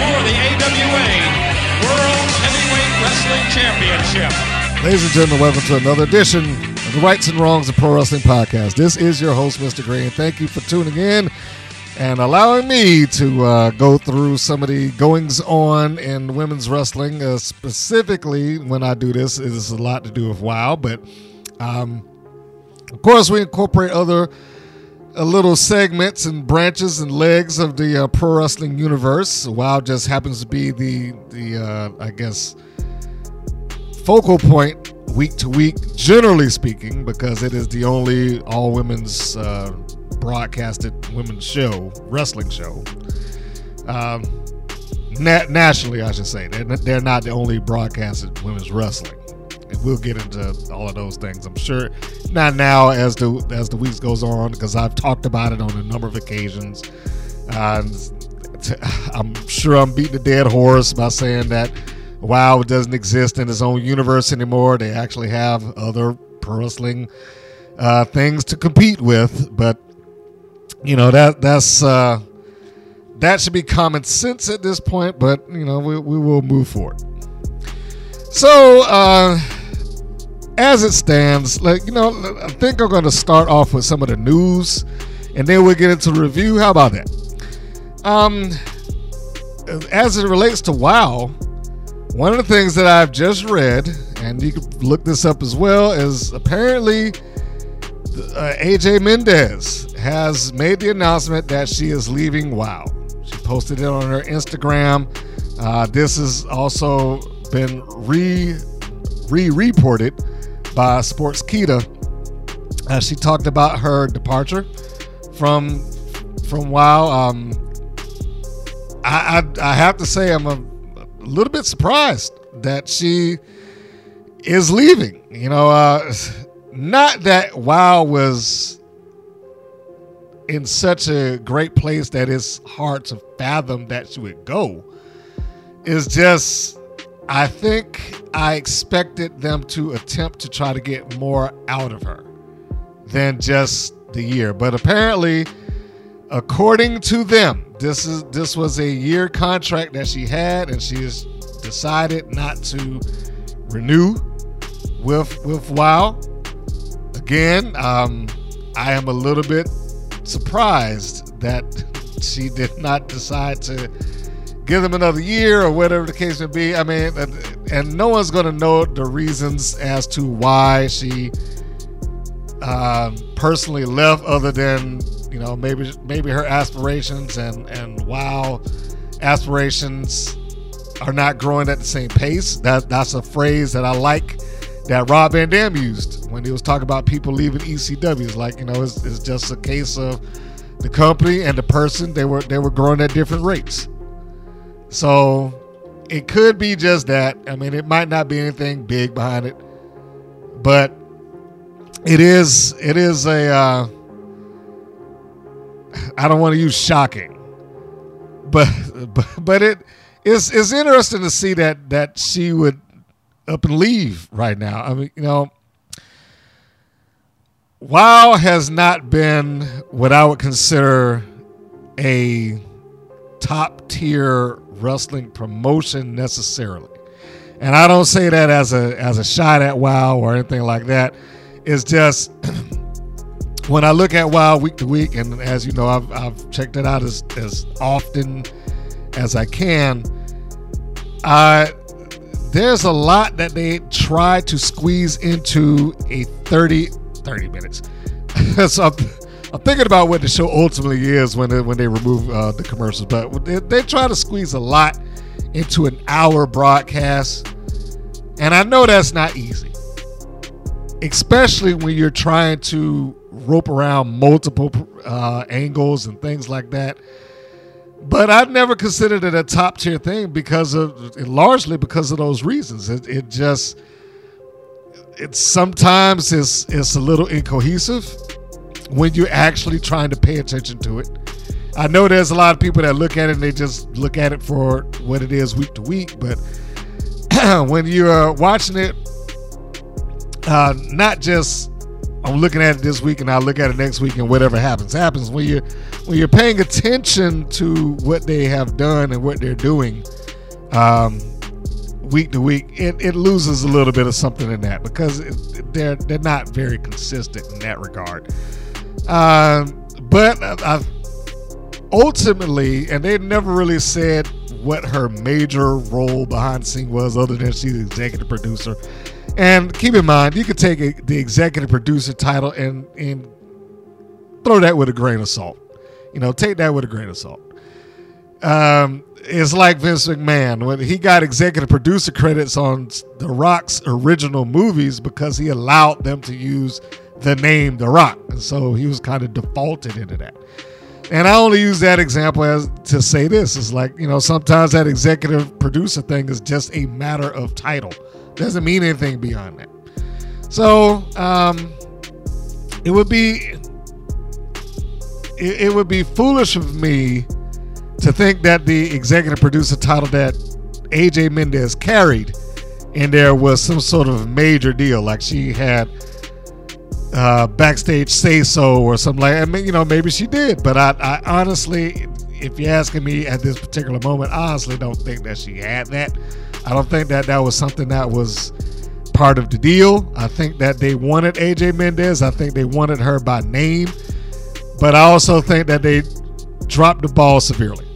For the AWA World Heavyweight Wrestling Championship. Ladies and gentlemen, welcome to another edition of the Rights and Wrongs of Pro Wrestling Podcast. This is your host, Mr. Green. thank you for tuning in and allowing me to uh, go through some of the goings on in women's wrestling. Uh, specifically, when I do this, it is a lot to do with WoW, but um, of course, we incorporate other little segments and branches and legs of the uh, pro wrestling universe. WoW just happens to be the the uh, I guess focal point week to week, generally speaking, because it is the only all women's uh, broadcasted women's show, wrestling show. Um, na- nationally, I should say. They're, they're not the only broadcasted women's wrestling. We'll get into all of those things. I'm sure not now as the as the weeks goes on because I've talked about it on a number of occasions. Uh, I'm sure I'm beating a dead horse by saying that WoW doesn't exist in its own universe anymore. They actually have other pro wrestling uh, things to compete with, but you know that that's uh, that should be common sense at this point. But you know we, we will move forward. So uh, as it stands, like you know, I think I'm going to start off with some of the news, and then we'll get into review. How about that? Um, as it relates to WoW, one of the things that I've just read, and you can look this up as well, is apparently uh, AJ Mendez has made the announcement that she is leaving WoW. She posted it on her Instagram. Uh, this has also been re re reported by Kita, Uh, she talked about her departure from from WoW. Um, I, I I have to say I'm a, a little bit surprised that she is leaving. You know, uh, not that WoW was in such a great place that it's hard to fathom that she would go. It's just I think I expected them to attempt to try to get more out of her than just the year. But apparently, according to them, this is this was a year contract that she had, and she has decided not to renew with with WoW. Again, um, I am a little bit surprised that she did not decide to give them another year or whatever the case may be. I mean, and, no one's going to know the reasons as to why she um, personally left, other than you know maybe maybe her aspirations and and wow aspirations are not growing at the same pace. That that's a phrase that I like that Rob Van Dam used when he was talking about people leaving ECW. It's like you know it's, it's just a case of the company and the person they were they were growing at different rates. So it could be just that. I mean, it might not be anything big behind it, but it is it is a. Uh, I don't want to use shocking, but but but it is it's interesting to see that that she would up and leave right now. I mean, you know, WoW has not been what I would consider a top tier wrestling promotion necessarily. And I don't say that as a as a shot at WoW or anything like that. It's just when I look at WoW week to week, and as you know, I've, I've checked it out as, as often as I can. Uh, there's a lot that they try to squeeze into a 30, 30 minutes. so I'm, thinking about what the show ultimately is when they, when they remove uh, the commercials, but they, they try to squeeze a lot into an hour broadcast. And I know that's not easy, especially when you're trying to rope around multiple uh, angles and things like that. But I've never considered it a top tier thing because of largely because of those reasons. It, it just it sometimes is it's a little incohesive when you're actually trying to pay attention to it. I know there's a lot of people that look at it and they just look at it for what it is week to week, but when you're watching it, uh, not just I'm looking at it this week and I'll look at it next week and whatever happens happens. When you're when you're paying attention to what they have done and what they're doing, um, week to week, it, it loses a little bit of something in that because it, they're they're not very consistent in that regard. Um, but I, ultimately, and they never really said what her major role behind the scene was, other than she's the executive producer. And keep in mind, you could take a, the executive producer title and and throw that with a grain of salt. You know, take that with a grain of salt. Um, it's like Vince McMahon when he got executive producer credits on The Rock's original movies because he allowed them to use the name The Rock, and so he was kind of defaulted into that. And I only use that example as to say this is like you know sometimes that executive producer thing is just a matter of title, doesn't mean anything beyond that. So um, it would be it, it would be foolish of me to think that the executive producer title that AJ Mendez carried in there was some sort of major deal, like she had uh, backstage say so or something like. I mean, you know, maybe she did, but I, I honestly, if you're asking me at this particular moment, I honestly don't think that she had that. I don't think that that was something that was part of the deal. I think that they wanted AJ Mendez. I think they wanted her by name, but I also think that they dropped the ball severely.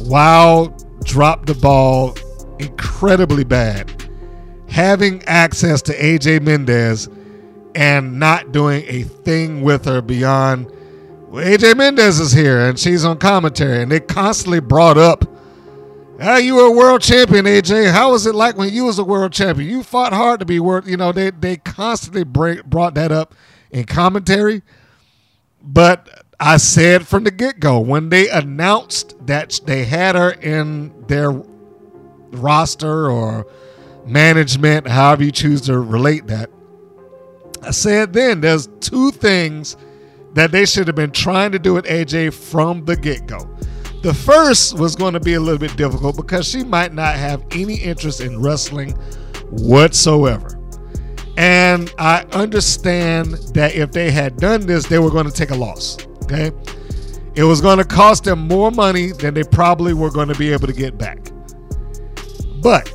Wow, dropped the ball incredibly bad. Having access to AJ Mendez and not doing a thing with her beyond AJ Mendez is here and she's on commentary, and they constantly brought up, "Ah, you were a world champion, AJ. How was it like when you was a world champion? You fought hard to be world." You know, they they constantly brought that up in commentary, but I said from the get go when they announced that they had her in their roster or management, however you choose to relate that. I said then there's two things that they should have been trying to do with AJ from the get go. The first was going to be a little bit difficult because she might not have any interest in wrestling whatsoever. And I understand that if they had done this, they were going to take a loss. Okay. It was going to cost them more money than they probably were going to be able to get back. But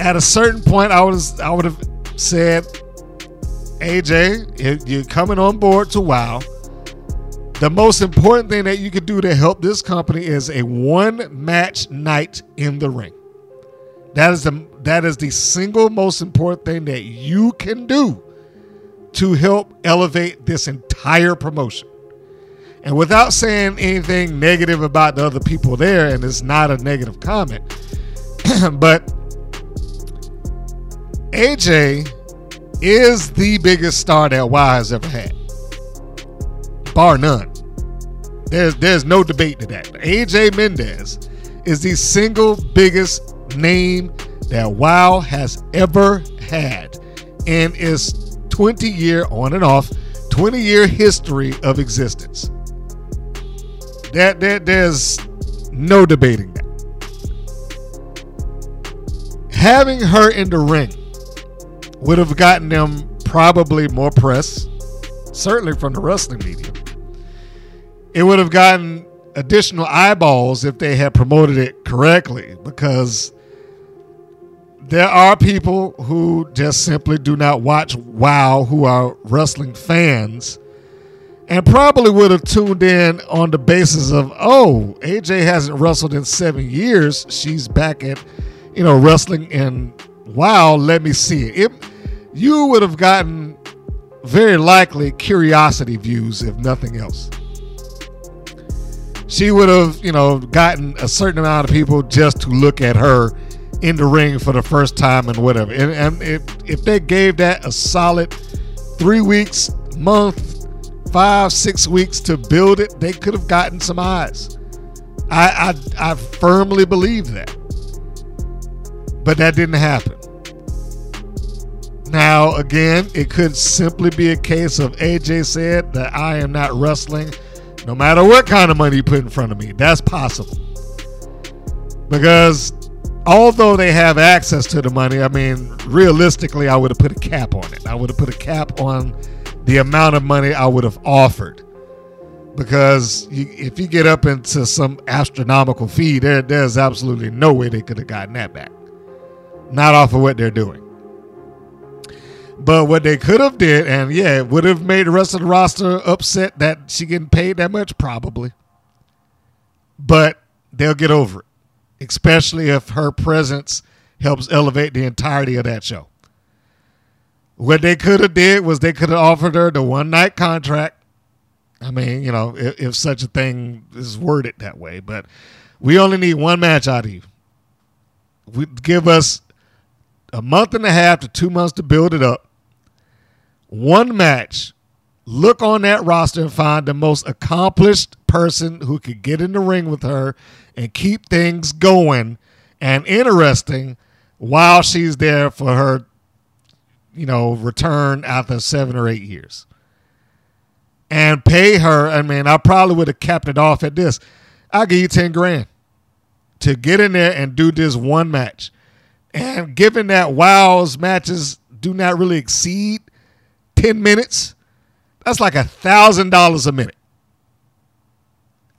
at a certain point, I was I would have said, AJ, you're coming on board to WoW. The most important thing that you can do to help this company is a one match night in the ring. That is the that is the single most important thing that you can do to help elevate this entire promotion. And without saying anything negative about the other people there, and it's not a negative comment, but AJ is the biggest star that WoW has ever had, bar none. There's there's no debate to that. AJ Mendez is the single biggest name that WoW has ever had in its 20 year on and off 20 year history of existence. That, that there's no debating that. Having her in the ring would have gotten them probably more press, certainly from the wrestling media. It would have gotten additional eyeballs if they had promoted it correctly because there are people who just simply do not watch WoW who are wrestling fans and probably would have tuned in on the basis of, oh, AJ hasn't wrestled in seven years. She's back at, you know, wrestling in WoW. Let me see it. it you would have gotten very likely curiosity views, if nothing else. She would have, you know, gotten a certain amount of people just to look at her in the ring for the first time and whatever. And, and if, if they gave that a solid three weeks, month, five, six weeks to build it, they could have gotten some eyes. I, I, I firmly believe that. But that didn't happen. Now, again, it could simply be a case of AJ said that I am not wrestling no matter what kind of money you put in front of me. That's possible. Because although they have access to the money, I mean, realistically, I would have put a cap on it. I would have put a cap on the amount of money I would have offered. Because you, if you get up into some astronomical fee, there, there's absolutely no way they could have gotten that back. Not off of what they're doing. But what they could have did, and yeah, would have made the rest of the roster upset that she getting paid that much, probably. But they'll get over it, especially if her presence helps elevate the entirety of that show. What they could have did was they could have offered her the one night contract. I mean, you know, if, if such a thing is worded that way, but we only need one match out of you. We give us a month and a half to two months to build it up one match, look on that roster and find the most accomplished person who could get in the ring with her and keep things going and interesting while she's there for her, you know, return after seven or eight years. And pay her. I mean, I probably would have capped it off at this. I'll give you 10 grand to get in there and do this one match. And given that WOW's matches do not really exceed 10 minutes, that's like a thousand dollars a minute.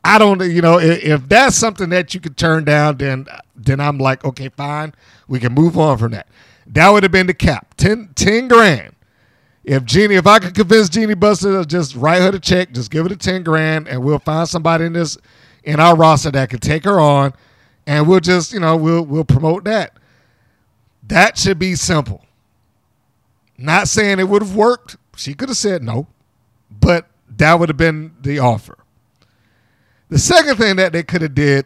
I don't, you know, if, if, that's something that you could turn down, then then I'm like, okay, fine, we can move on from that. That would have been the cap, 10, 10 grand. If Jeanie, if I could convince Jeanie Buster to just write her the check, just give her the ten grand, and we'll find somebody in this in our roster that could take her on, and we'll just, you know, we'll we'll promote that. That should be simple. Not saying it would have worked. She could have said no, but that would have been the offer. The second thing that they could have did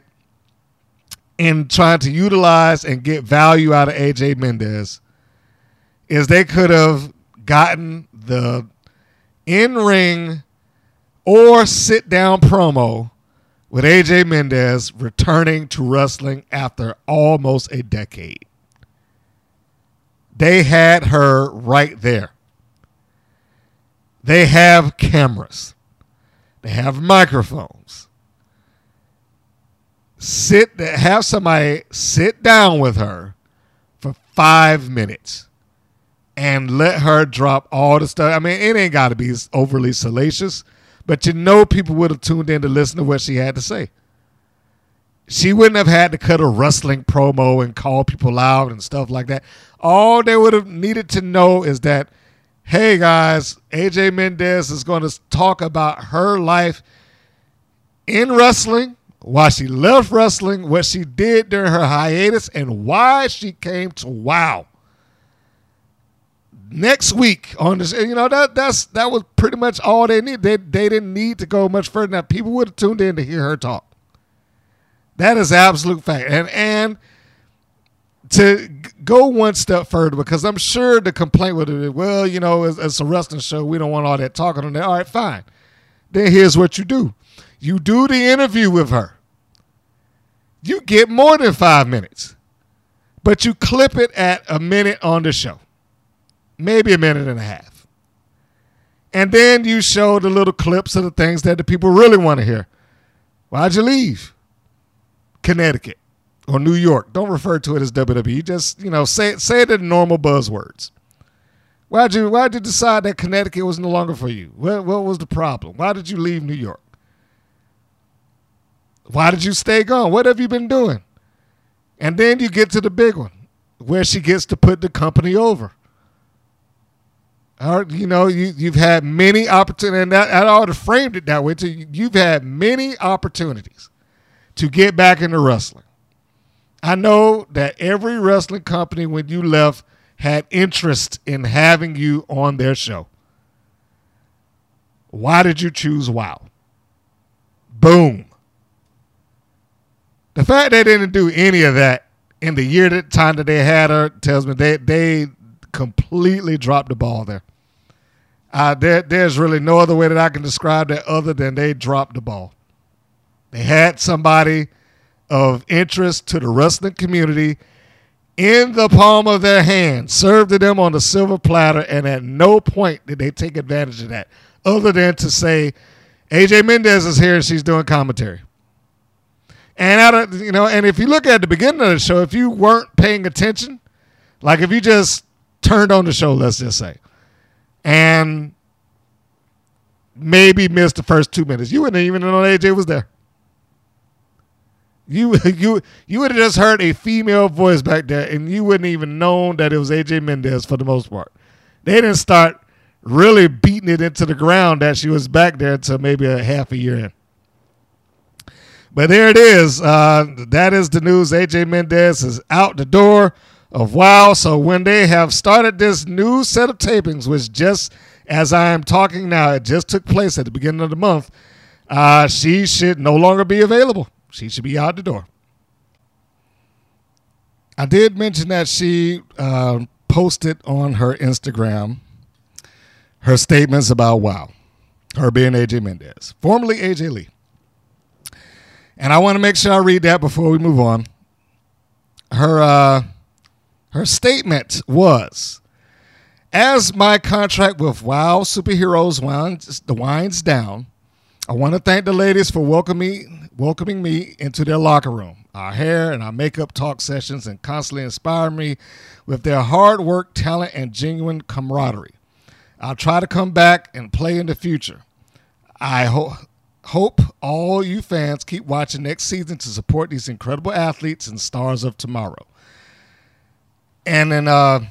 in trying to utilize and get value out of AJ Mendez is they could have gotten the in-ring or sit-down promo with AJ Mendez returning to wrestling after almost a decade. They had her right there. They have cameras. They have microphones. Sit have somebody sit down with her for five minutes and let her drop all the stuff. I mean, it ain't got to be overly salacious, but you know people would have tuned in to listen to what she had to say she wouldn't have had to cut a wrestling promo and call people out and stuff like that. All they would have needed to know is that, hey guys, AJ Mendez is going to talk about her life in wrestling, why she left wrestling, what she did during her hiatus, and why she came to WOW. Next week on this, you know that that's that was pretty much all they need. They they didn't need to go much further. Now people would have tuned in to hear her talk. That is absolute fact. And and to go one step further, because I'm sure the complaint would been, well, you know, it's, it's a wrestling show. We don't want all that talking on there. All right, fine. Then here's what you do you do the interview with her. You get more than five minutes, but you clip it at a minute on the show, maybe a minute and a half. And then you show the little clips of the things that the people really want to hear. Why'd you leave? Connecticut or New York. Don't refer to it as WWE. Just you know, say it say it in normal buzzwords. Why'd you Why'd you decide that Connecticut was no longer for you? What What was the problem? Why did you leave New York? Why did you stay gone? What have you been doing? And then you get to the big one, where she gets to put the company over. Or, you know, you, you've had many opportunities, and that, I ought to framed it that way too. You've had many opportunities to get back into wrestling. I know that every wrestling company, when you left, had interest in having you on their show. Why did you choose WOW? Boom. The fact they didn't do any of that in the year that time that they had her tells me they they completely dropped the ball there. Uh, there there's really no other way that I can describe that other than they dropped the ball. They had somebody of interest to the wrestling community in the palm of their hand, served to them on the silver platter, and at no point did they take advantage of that, other than to say, AJ Mendez is here and she's doing commentary. And out of you know, and if you look at the beginning of the show, if you weren't paying attention, like if you just turned on the show, let's just say, and maybe missed the first two minutes, you wouldn't even know AJ was there. You you you would have just heard a female voice back there, and you wouldn't even known that it was AJ Mendez for the most part. They didn't start really beating it into the ground that she was back there until maybe a half a year in. But there it is. Uh, that is the news. AJ Mendez is out the door of WoW. So when they have started this new set of tapings, which just as I am talking now, it just took place at the beginning of the month, uh, she should no longer be available. She should be out the door. I did mention that she uh, posted on her Instagram her statements about WoW, her being AJ Mendez, formerly AJ Lee. And I want to make sure I read that before we move on. Her uh, her statement was, "As my contract with WoW Superheroes winds, winds down, I want to thank the ladies for welcoming welcoming me into their locker room. Our hair and our makeup talk sessions and constantly inspire me with their hard work, talent, and genuine camaraderie. I'll try to come back and play in the future. I hope hope all you fans keep watching next season to support these incredible athletes and stars of tomorrow. And then uh,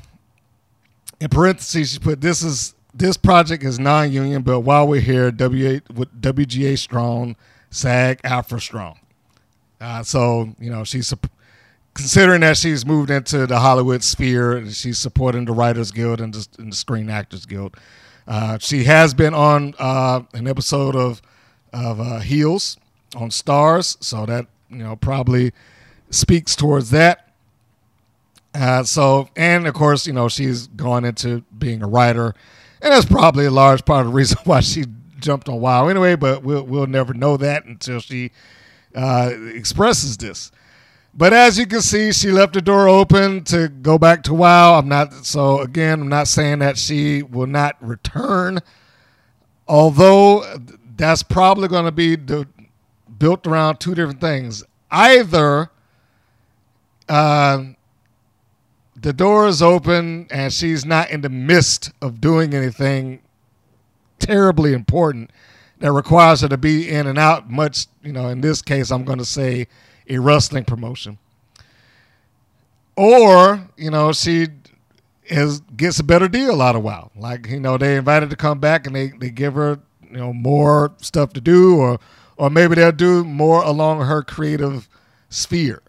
in parentheses, she put this is this project is non-union, but while we're here, WA, WGA strong, SAG AFTRA strong. Uh, so you know she's considering that she's moved into the Hollywood sphere, she's supporting the Writers Guild and the, and the Screen Actors Guild. Uh, she has been on uh, an episode of of uh, Heels on Starz, so that you know probably speaks towards that. Uh, so, and of course, you know she's gone into being a writer, and that's probably a large part of the reason why she jumped on WoW anyway. But we'll we'll never know that until she uh, expresses this. But as you can see, she left the door open to go back to WoW. I'm not so again. I'm not saying that she will not return, although that's probably going to be the, built around two different things. Either uh, the door is open and she's not in the midst of doing anything terribly important that requires her to be in and out much, you know, in this case, I'm going to say a wrestling promotion. Or, you know, she is gets a better deal out of WoW. Like, you know, they invited to come back and they, they give her you know more stuff to do, or or maybe they'll do more along her creative sphere.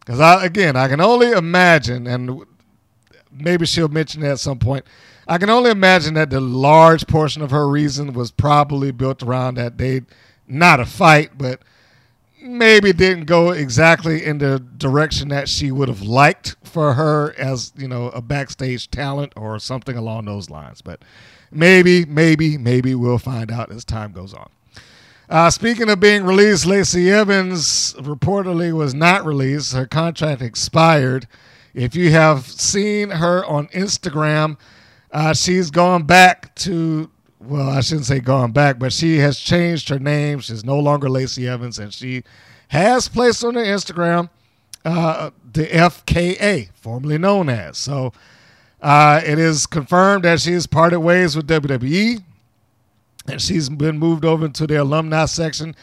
Because I again, I can only imagine, and maybe she'll mention that at some point. I can only imagine that the large portion of her reason was probably built around that they, not a fight, but maybe didn't go exactly in the direction that she would have liked for her as you know a backstage talent or something along those lines. But Maybe, maybe, maybe we'll find out as time goes on. Uh, speaking of being released, Lacey Evans reportedly was not released. Her contract expired. If you have seen her on Instagram, uh, she's gone back to, well, I shouldn't say gone back, but she has changed her name. She's no longer Lacey Evans, and she has placed on her Instagram uh, the FKA, formerly known as. So uh, it is confirmed that she has parted ways with WWE and she's been moved over to the alumni section.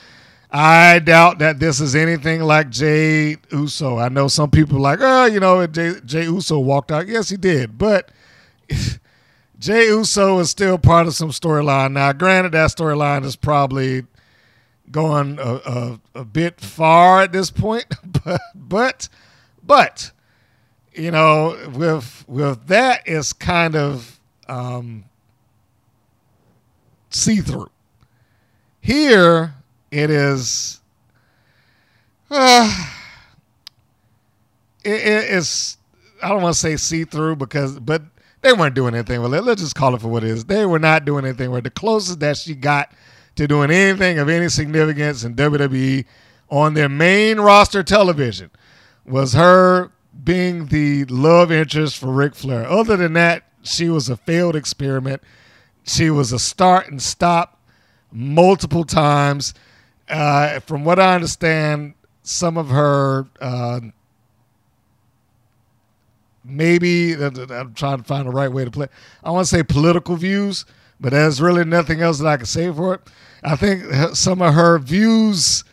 I doubt that this is anything like Jey Uso. I know some people like, oh, you know, Jey, Jey Uso walked out. Yes, he did. But Jey Uso is still part of some storyline. Now, granted, that storyline is probably going a, a, a, bit far at this point, but, but, but you know, with with that is kind of um, see through. Here it is. Uh, it, it, it's I don't want to say see through because, but they weren't doing anything with it. Let's just call it for what it is. They were not doing anything with it. The closest that she got to doing anything of any significance in WWE on their main roster television was her being the love interest for Ric Flair. Other than that, she was a failed experiment. She was a start and stop multiple times. Uh, from what I understand, some of her uh, maybe I'm trying to find the right way to play. I want to say political views, but there's really nothing else that I can say for it. I think some of her views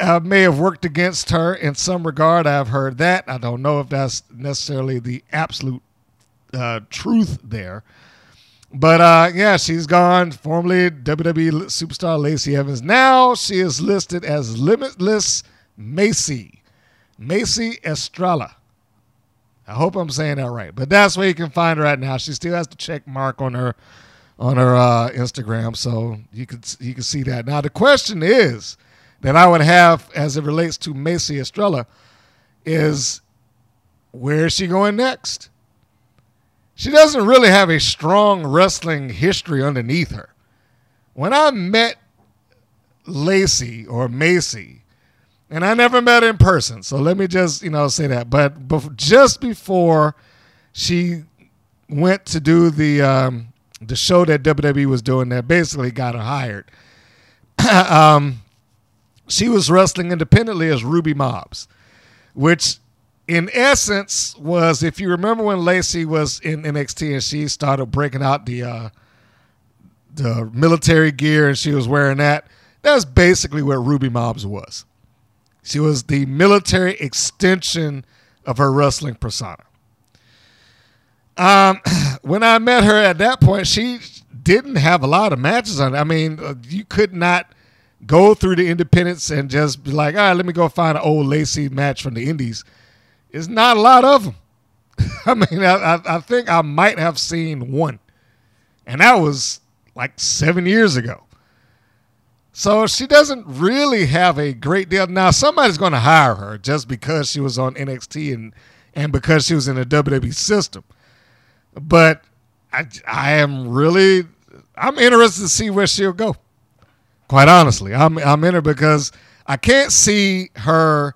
uh, may have worked against her in some regard. I've heard that. I don't know if that's necessarily the absolute uh, truth there. But uh, yeah, she's gone. Formerly WWE superstar Lacey Evans. Now she is listed as Limitless Macey. Macey Estrella. I hope I'm saying that right. But that's where you can find her right now. She still has the check mark on her on her uh, Instagram, so you can you can see that. Now the question is that I would have as it relates to Macey Estrella is where is she going next? She doesn't really have a strong wrestling history underneath her. When I met Lacey or Macey, and I never met her in person, so let me just you know say that. But bef- just before she went to do the um, the show that WWE was doing, that basically got her hired. um, she was wrestling independently as Ruby Mobs, which in essence was if you remember when Lacey was in NXT and she started breaking out the uh, the military gear and she was wearing that. That's basically what Ruby Mobs was. She was the military extension of her wrestling persona. Um, when I met her at that point, she didn't have a lot of matches on. I mean, uh, you could not go through the independents and just be like, all right, let me go find an old Lacey match from the Indies. It's not a lot of them. I mean, I, I think I might have seen one, and that was like seven years ago. So she doesn't really have a great deal. Now somebody's going to hire her just because she was on NXT and and because she was in the WWE system. But I I am really I'm interested to see where she'll go. Quite honestly, I'm I'm in her because I can't see her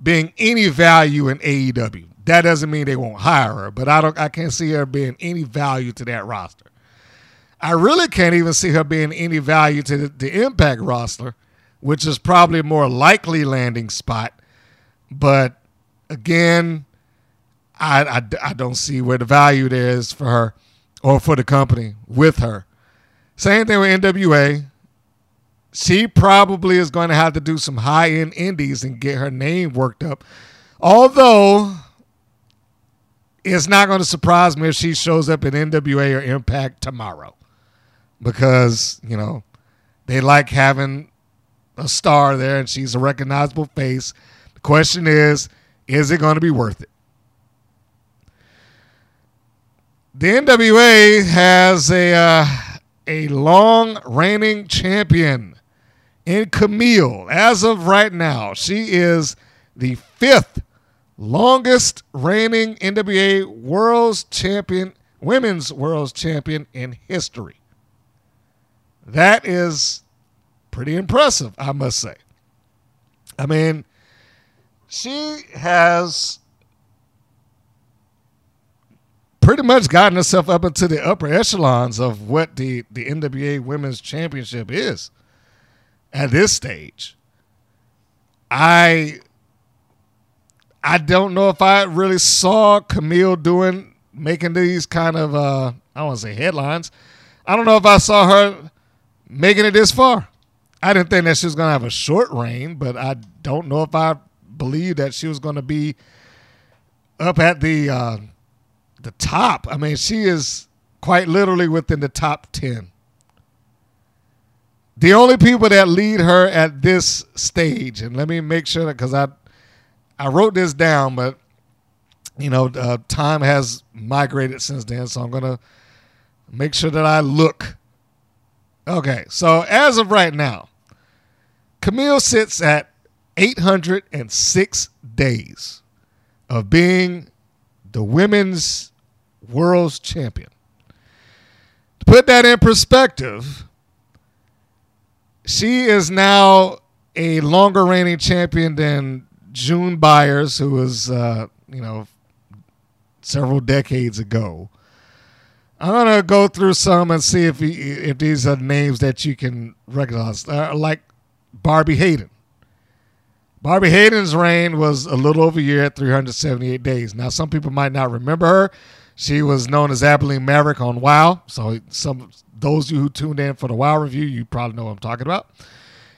being any value in AEW. That doesn't mean they won't hire her, but I don't I can't see her being any value to that roster. I really can't even see her being any value to the, the Impact roster, which is probably a more likely landing spot. But again, I, I, I don't see where the value there is for her or for the company with her. Same thing with NWA. She probably is going to have to do some high end indies and get her name worked up. Although it's not going to surprise me if she shows up in NWA or Impact tomorrow because you know they like having a star there and she's a recognizable face. The question is, is it going to be worth it? The NWA has a uh, a long reigning champion in Kamille. As of right now, she is the fifth longest reigning NWA World's Champion, Women's World's Champion in history. That is pretty impressive, I must say. I mean, she has pretty much gotten herself up into the upper echelons of what the, the NWA Women's Championship is at this stage. I I don't know if I really saw Kamille doing making these kind of uh I don't want to say headlines. I don't know if I saw her making it this far. I didn't think that she was going to have a short reign, but I don't know if I believe that she was going to be up at the uh, the top. I mean, she is quite literally within the top ten. The only people that lead her at this stage, and let me make sure that because I I wrote this down, but you know, uh, time has migrated since then, so I'm gonna make sure that I look Okay, so as of right now, Kamille sits at 806 days. of being the women's world's champion. To put that in perspective, she is now a longer reigning champion than June Byers, who was, uh, you know, several decades ago. I'm gonna go through some and see if he, if these are names that you can recognize, uh, like Barbie Hayden. Barbie Hayden's reign was a little over a year at 378 days. Now, some people might not remember her. She was known as Abilene Maverick on WoW. So, some those of you who tuned in for the WoW review, you probably know what I'm talking about.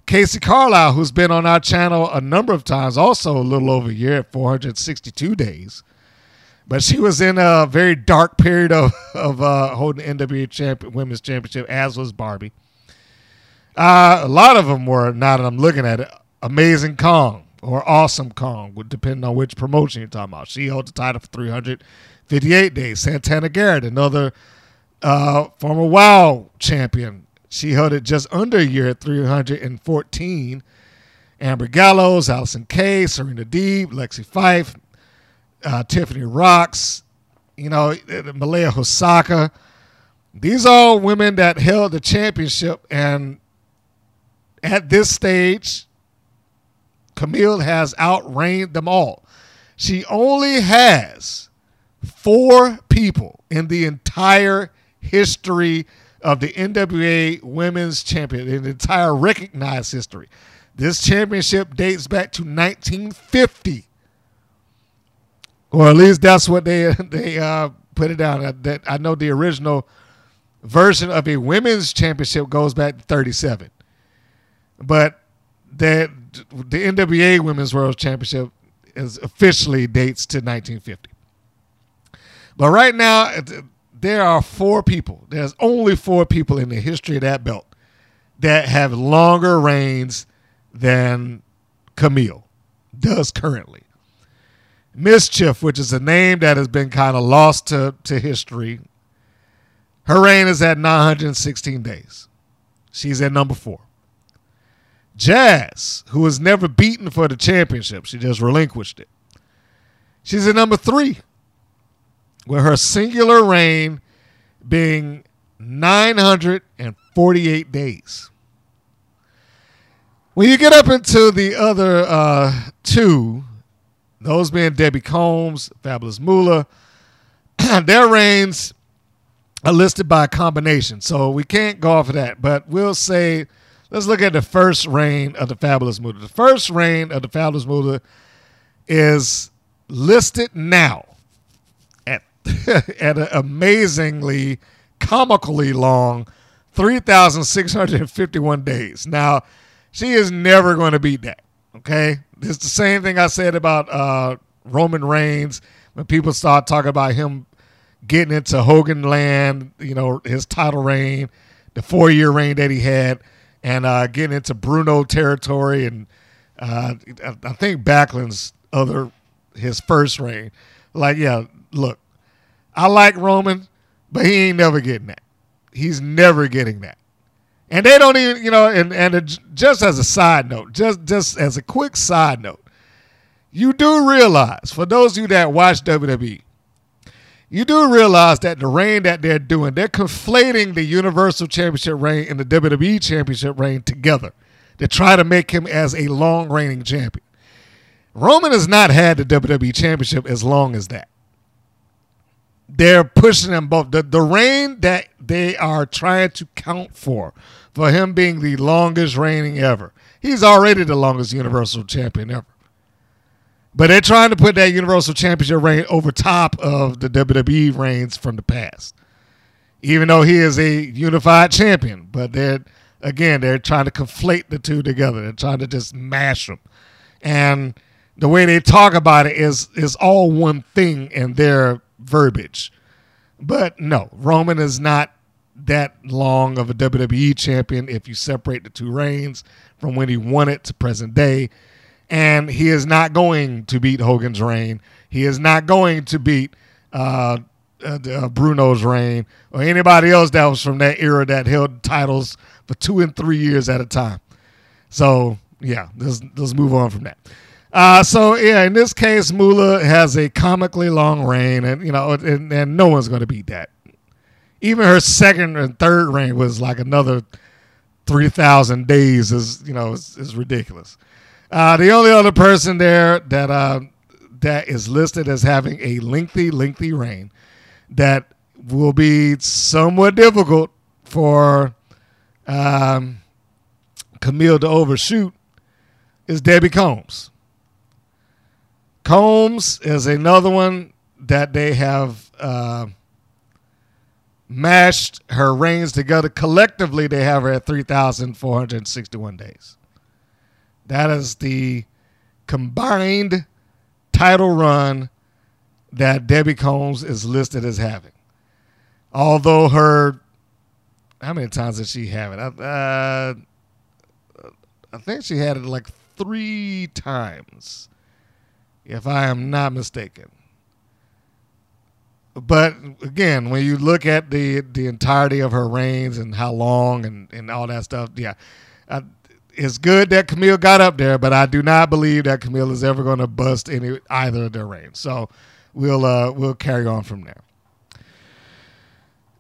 Casey Carlisle, who's been on our channel a number of times, also a little over a year at 462 days. But she was in a very dark period of, of uh, holding NWA champion, Women's Championship, as was Barbie. Uh, a lot of them were, now that I'm looking at it, Amazing Kong or Awesome Kong, depending on which promotion you're talking about. She held the title for 358 days. Santana Garrett, another uh, former WoW champion. She held it just under a year at 314. Amber Gallows, Allysin Kay, Serena Deeb, Lexie Fyfe, uh, Tiffany Rocks, you know, Malia Hosaka. These are all women that held the championship, and at this stage, Kamille has outreigned them all. She only has four people in the entire history of the NWA Women's Champion, in the entire recognized history. This championship dates back to 1950, or at least that's what they they uh, put it down. Uh, that I know the original version of a women's championship goes back to 37, but that the NWA Women's World Championship is officially dates to 1950. But right now, there are four people. There's only four people in the history of that belt that have longer reigns than Kamille does currently. MsChif, which is a name that has been kind of lost to, to history, her reign is at 916 days. She's at number four. Jazz, who was never beaten for the championship, she just relinquished it. She's at number three, with her singular reign being 948 days. When you get up into the other uh, two, those being Debbie Combs, Fabulous Moolah, their reigns are listed by combination. So we can't go off of that, but we'll say let's look at the first reign of the Fabulous Moolah. The first reign of the Fabulous Moolah is listed now at at an amazingly comically long 3,651 days. Now, she is never going to beat that. Okay, it's the same thing I said about uh, Roman Reigns when people start talking about him getting into Hogan land, you know, his title reign, the four year reign that he had and uh, getting into Bruno territory, and uh, I think Backlund's other his first reign. Like, yeah, look, I like Roman, but he ain't never getting that. He's never getting that. And they don't even, you know, and and just as a side note, just just as a quick side note, you do realize for those of you that watch WWE, you do realize that the reign that they're doing, they're conflating the Universal Championship reign and the WWE Championship reign together to try to make him as a long reigning champion. Roman has not had the WWE Championship as long as that. They're pushing them both. The, the reign that they are trying to count for, for him being the longest reigning ever, he's already the longest Universal Champion ever. But they're trying to put that Universal Championship reign over top of the WWE reigns from the past. Even though he is a unified champion, but they're again they're trying to conflate the two together. They're trying to just mash them, and the way they talk about it is is all one thing in their verbiage. But no, Roman is not that long of a WWE champion if you separate the two reigns from when he won it to present day and he is not going to beat Hogan's reign. He is not going to beat uh, uh, uh, Bruno's reign or anybody else that was from that era that held titles for two and three years at a time. So yeah, let's let's move on from that. Uh, so yeah, in this case, Moolah has a comically long reign, and you know, and, and no one's going to beat that. Even her second and third reign was like another three thousand days. Is you know, is, is ridiculous. Uh, the only other person there that uh, that is listed as having a lengthy, lengthy reign that will be somewhat difficult for um, Kamille to overshoot is Debbie Combs. Combs is another one that they have uh, mashed her reigns together. Collectively, they have her at 3,461 days. That is the combined title run that Debbie Combs is listed as having. Although her, how many times did she have it? Uh, I think she had it like three times, if I am not mistaken. But again, when you look at the the entirety of her reigns and how long and, and all that stuff, yeah, uh, it's good that Kamille got up there, but I do not believe that Kamille is ever going to bust any either of their reigns. So we'll uh, we'll carry on from there.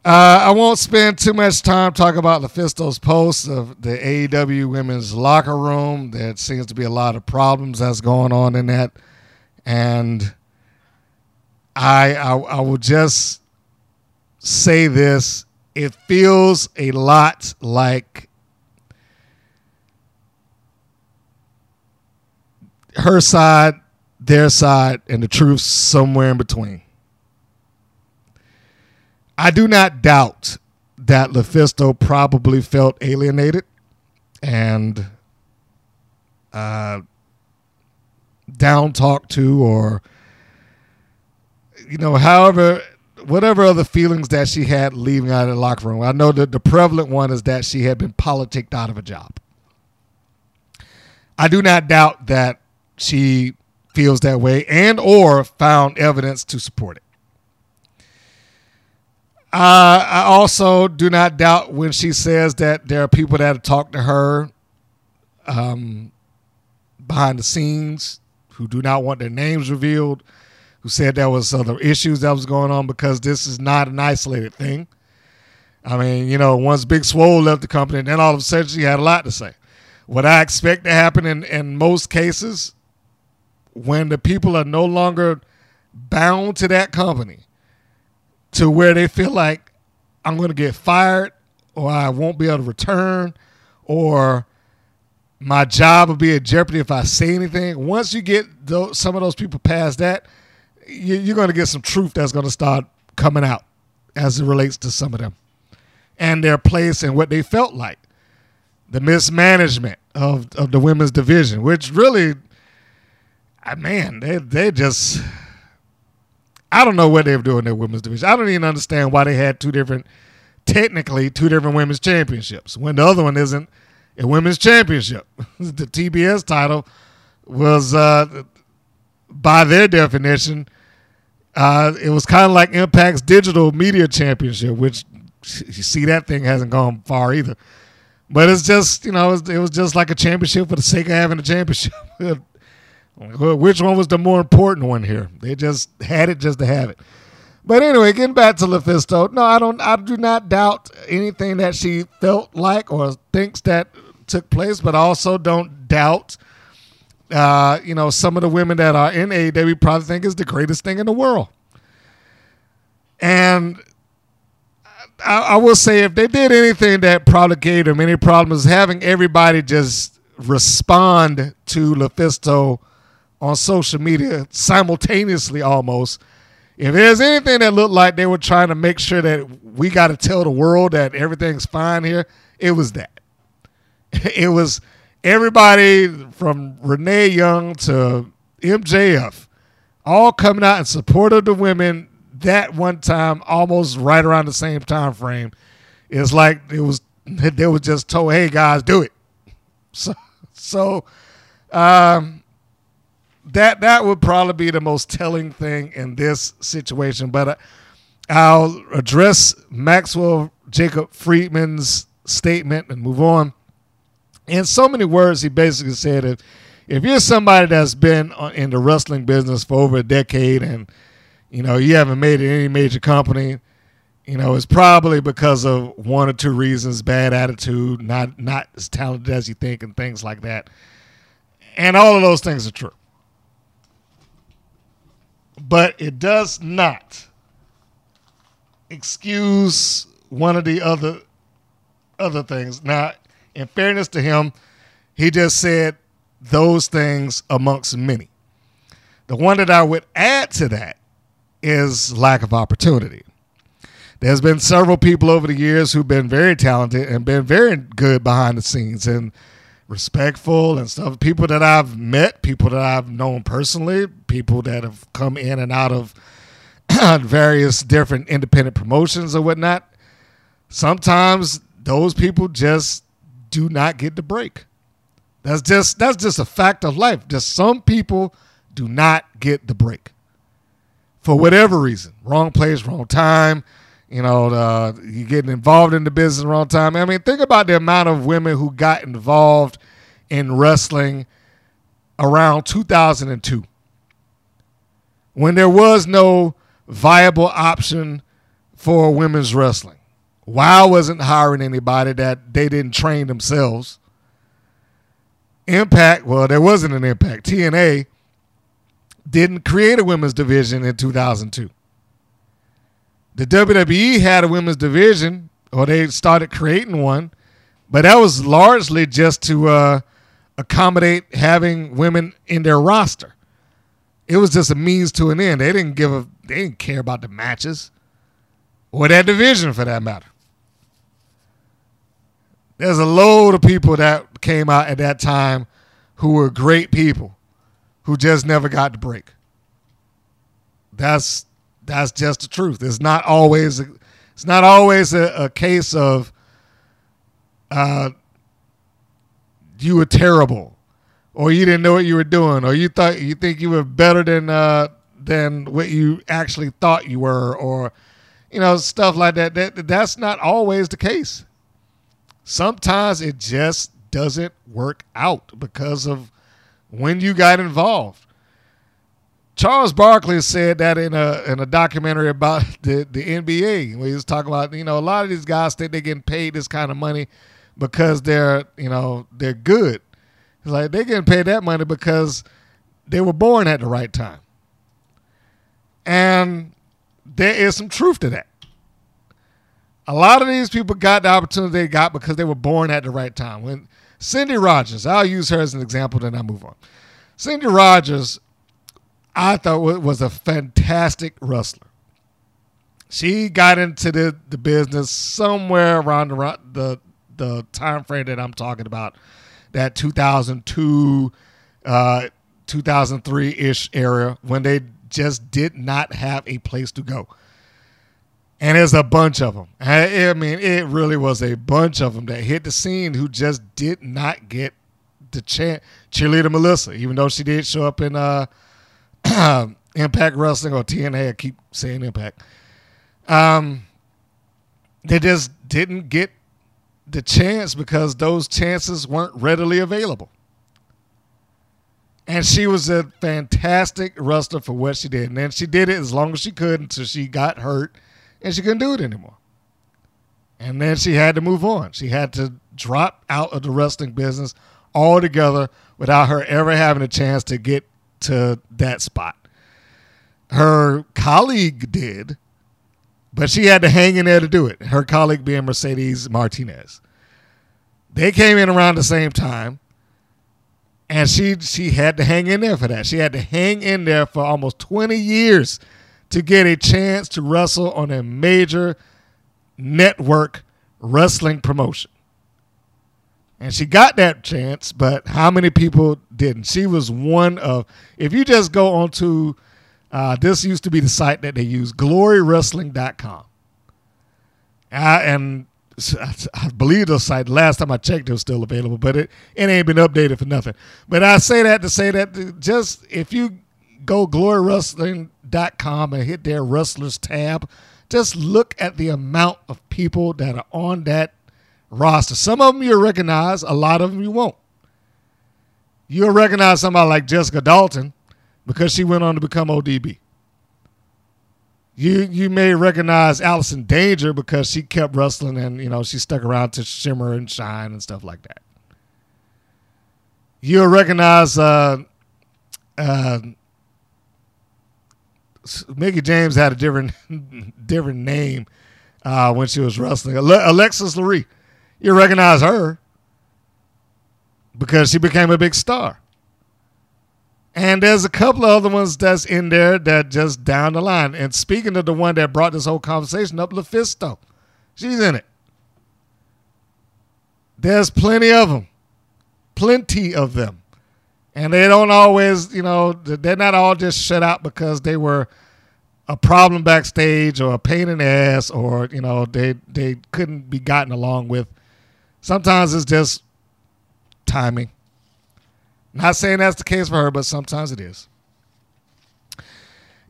Uh, I won't spend too much time talking about LuFisto's post of the AEW women's locker room. There seems to be a lot of problems that's going on in that, and I I, I will just say this: it feels a lot like her side, their side, and the truth somewhere in between. I do not doubt that LuFisto probably felt alienated and uh, down talked to, or you know, however, whatever other feelings that she had leaving out of the locker room. I know that the prevalent one is that she had been politicked out of a job. I do not doubt that she feels that way and or found evidence to support it. Uh, I also do not doubt when she says that there are people that have talked to her um, behind the scenes who do not want their names revealed, who said there was other issues that was going on because this is not an isolated thing. I mean, you know, once Big Swole left the company, then all of a sudden she had a lot to say. What I expect to happen in, in most cases, when the people are no longer bound to that company, to where they feel like I'm going to get fired or I won't be able to return or my job will be in jeopardy if I say anything. Once you get those, some of those people past that, you, are going to get some truth that's going to start coming out as it relates to some of them and their place and what they felt like. The mismanagement of, of the women's division, which really, man, they, they just I don't know what they were doing in their women's division. I don't even understand why they had two different, technically two different women's championships when the other one isn't a women's championship. the TBS title was, uh, by their definition, uh, it was kind of like Impact's digital media championship, which you see that thing hasn't gone far either. But it's just, you know, it was, just like a championship for the sake of having a championship. Which one was the more important one here? They just had it just to have it. But anyway, getting back to LuFisto, no, I don't. I do not doubt anything that she felt like or thinks that took place, but I also don't doubt, uh, you know, some of the women that are in AEW probably think is the greatest thing in the world. And I, I will say, if they did anything that probably gave them any problems, having everybody just respond to LuFisto on social media simultaneously almost. If there's anything that looked like they were trying to make sure that we got to tell the world that everything's fine here, it was that. It was everybody from Renee Young to MJF all coming out in support of the women that one time, almost right around the same time frame. It's like it was they were just told, "Hey guys, do it." So, so um, that that would probably be the most telling thing in this situation. But uh, I'll address Maxwell Jacob Friedman's statement and move on. In so many words, he basically said if if you're somebody that's been uh, in the wrestling business for over a decade and you know you haven't made it any major company, you know it's probably because of one or two reasons: bad attitude, not not as talented as you think, and things like that. And all of those things are true, but it does not excuse one of the other other things. Now, in fairness to him, he just said those things amongst many. The one that I would add to that is lack of opportunity. There's been several people over the years who've been very talented and been very good behind the scenes and respectful and stuff. People that I've met, people that I've known personally, people that have come in and out of various different independent promotions or whatnot. Sometimes those people just do not get the break. That's just that's just a fact of life. Just some people do not get the break for whatever reason. Wrong place, wrong time. You know, uh, you getting involved in the business wrong time. I mean, think about the amount of women who got involved in wrestling around 2002 when there was no viable option for women's wrestling. WoW wasn't hiring anybody that they didn't train themselves. Impact, well, there wasn't an Impact. TNA didn't create a women's division in 2002. The WWE had a women's division, or they started creating one, but that was largely just to uh, accommodate having women in their roster. It was just a means to an end. They didn't give a, they didn't care about the matches or that division for that matter. There's a load of people that came out at that time who were great people who just never got the break. That's that's just the truth. It's not always it's not always a, a case of uh, you were terrible, or you didn't know what you were doing, or you thought you think you were better than uh, than what you actually thought you were, or you know stuff like that. That that's not always the case. Sometimes it just doesn't work out because of when you got involved. Charles Barkley said that in a in a documentary about the, the NBA he was talking about, you know, a lot of these guys think they're getting paid this kind of money because they're, you know, they're good. He's like they're getting paid that money because they were born at the right time. And there is some truth to that. A lot of these people got the opportunity they got because they were born at the right time. When Cindy Rogers, I'll use her as an example, then I move on. Cindy Rogers, I thought was a fantastic wrestler. She got into the, the business somewhere around the, the the time frame that I'm talking about, that 2002, uh, 2003 ish era when they just did not have a place to go and there's a bunch of them. I, mean, it really was a bunch of them that hit the scene who just did not get the chance. Cheerleader Melissa, even though she did show up in uh, Impact Wrestling or TNA, I keep saying Impact. Um, they just didn't get the chance because those chances weren't readily available. And she was a fantastic wrestler for what she did. And then she did it as long as she could until she got hurt and she couldn't do it anymore. And then she had to move on. She had to drop out of the wrestling business altogether without her ever having a chance to get to that spot. Her colleague did, but she had to hang in there to do it. Her colleague being Mercedes Martinez. They came in around the same time, and she she had to hang in there for that. She had to hang in there for almost 20 years to get a chance to wrestle on a major network wrestling promotion. And she got that chance, but how many people didn't? She was one of, if you just go onto, uh, this used to be the site that they use, glorywrestling.com. Uh, and I believe the site, last time I checked, it was still available, but it, it ain't been updated for nothing. But I say that to say that just if you go glorywrestling.com and hit their wrestlers tab. Just look at the amount of people that are on that roster. Some of them you'll recognize, a lot of them you won't. You'll recognize somebody like Jessica Dalton because she went on to become ODB. You you may recognize Allison Danger because she kept wrestling and you know she stuck around to shimmer and shine and stuff like that. You'll recognize uh, uh, Mickie James had a different different name uh, when she was wrestling. Ale- Alexis Laree, you recognize her because she became a big star. And there's a couple of other ones that's in there that just down the line. And speaking of the one that brought this whole conversation up, LuFisto, she's in it. There's plenty of them, plenty of them, and they don't always, you know, they're not all just shut out because they were a problem backstage or a pain in the ass or you know they they couldn't be gotten along with. Sometimes it's just timing. Not saying that's the case for her, but sometimes it is.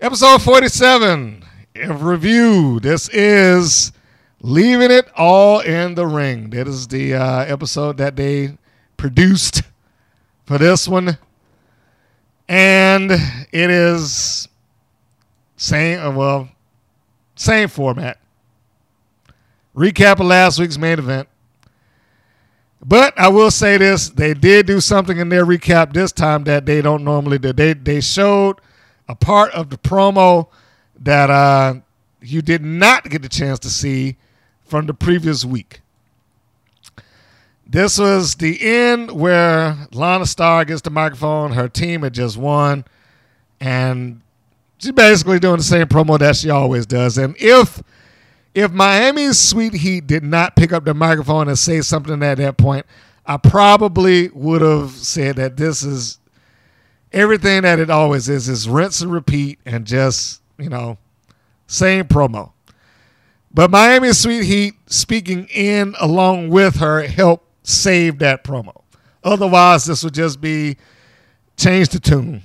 Episode 47 of review. This is Leaving It All in the Ring. That is the uh, episode that they produced for this one. And it is same, uh, well, same format. Recap of last week's main event. But I will say this: they did do something in their recap this time that they don't normally do. They they showed a part of the promo that uh, you did not get the chance to see from the previous week. This was the end where Lana Starr gets the microphone. Her team had just won, and she's basically doing the same promo that she always does. And if if Miami's Sweet Heat did not pick up the microphone and say something at that point, I probably would have said that this is everything that it always is is rinse and repeat and just, you know, same promo. But Miami Sweet Heat speaking in along with her helped save that promo. Otherwise, this would just be change the tune.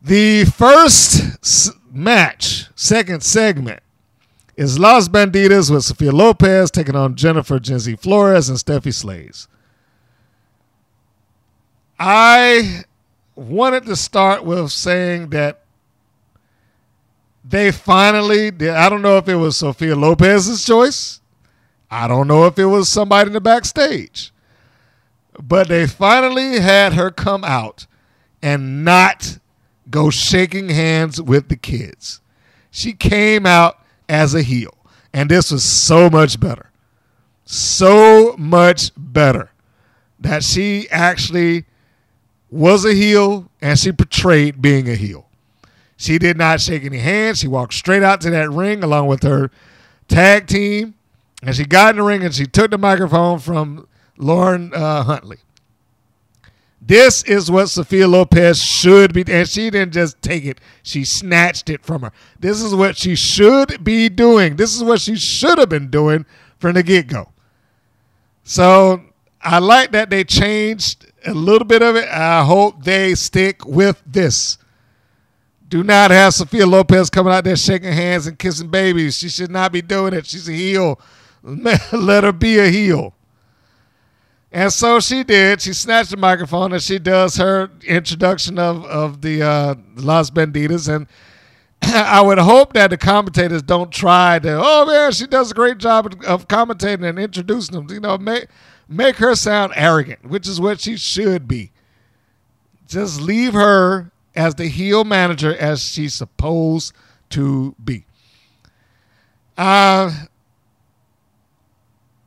The first match, second segment, is Las Bandidas with Sophia Lopez taking on Jennifer Genzi Florez and Stephy Slays. I wanted to start with saying that they finally did. I don't know if it was Sophia Lopez's choice. I don't know if it was somebody in the backstage. But they finally had her come out and not go shaking hands with the kids. She came out as a heel, and this was so much better. So much better that she actually was a heel and she portrayed being a heel. She did not shake any hands. She walked straight out to that ring along with her tag team, and she got in the ring and she took the microphone from Lauren uh, Huntley. This is what Sophia Lopez should be, and she didn't just take it, she snatched it from her. This is what she should be doing. This is what she should have been doing from the get go. So I like that they changed a little bit of it. I hope they stick with this. Do not have Sophia Lopez coming out there shaking hands and kissing babies. She should not be doing it. She's a heel. Let her be a heel. And so she did. She snatched the microphone and she does her introduction of, of the uh, Las Bandidas. And I would hope that the commentators don't try to, oh man, she does a great job of commentating and introducing them. You know, make, make her sound arrogant, which is what she should be. Just leave her as the heel manager as she's supposed to be. Uh,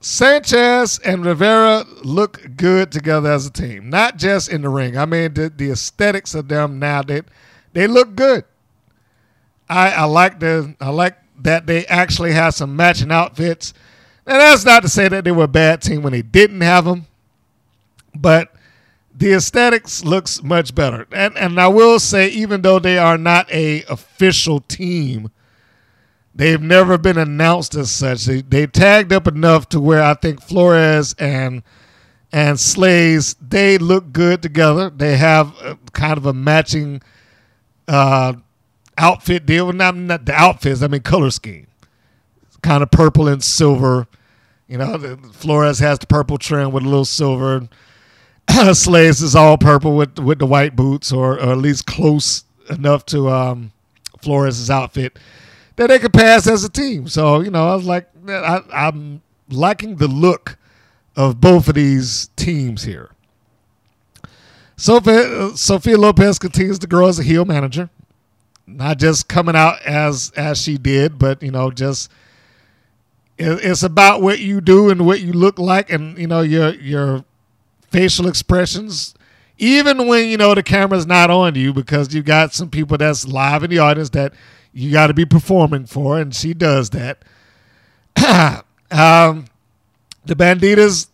Sanchez and Rivera look good together as a team, not just in the ring. I mean, the, the aesthetics of them now they they look good. I, I like the I like that they actually have some matching outfits. And that's not to say that they were a bad team when they didn't have them, but the aesthetics looks much better. And and I will say, even though they are not a official team, They've never been announced as such. They, they tagged up enough to where I think Florez and and Slays they look good together. They have a, kind of a matching uh, outfit deal. Not, not the outfits. I mean color scheme. Kind of purple and silver. You know, Florez has the purple trim with a little silver. Slays is all purple with with the white boots, or, or at least close enough to um, Florez' outfit that they could pass as a team. So you know, I was like, I, I'm liking the look of both of these teams here. Sophia, uh, Sophia Lopez continues to grow as a heel manager, not just coming out as as she did, but you know, just it, it's about what you do and what you look like, and you know your your facial expressions. Even when you know the camera's not on you, because you got some people that's live in the audience that you got to be performing for, and she does that. um, the Bandidas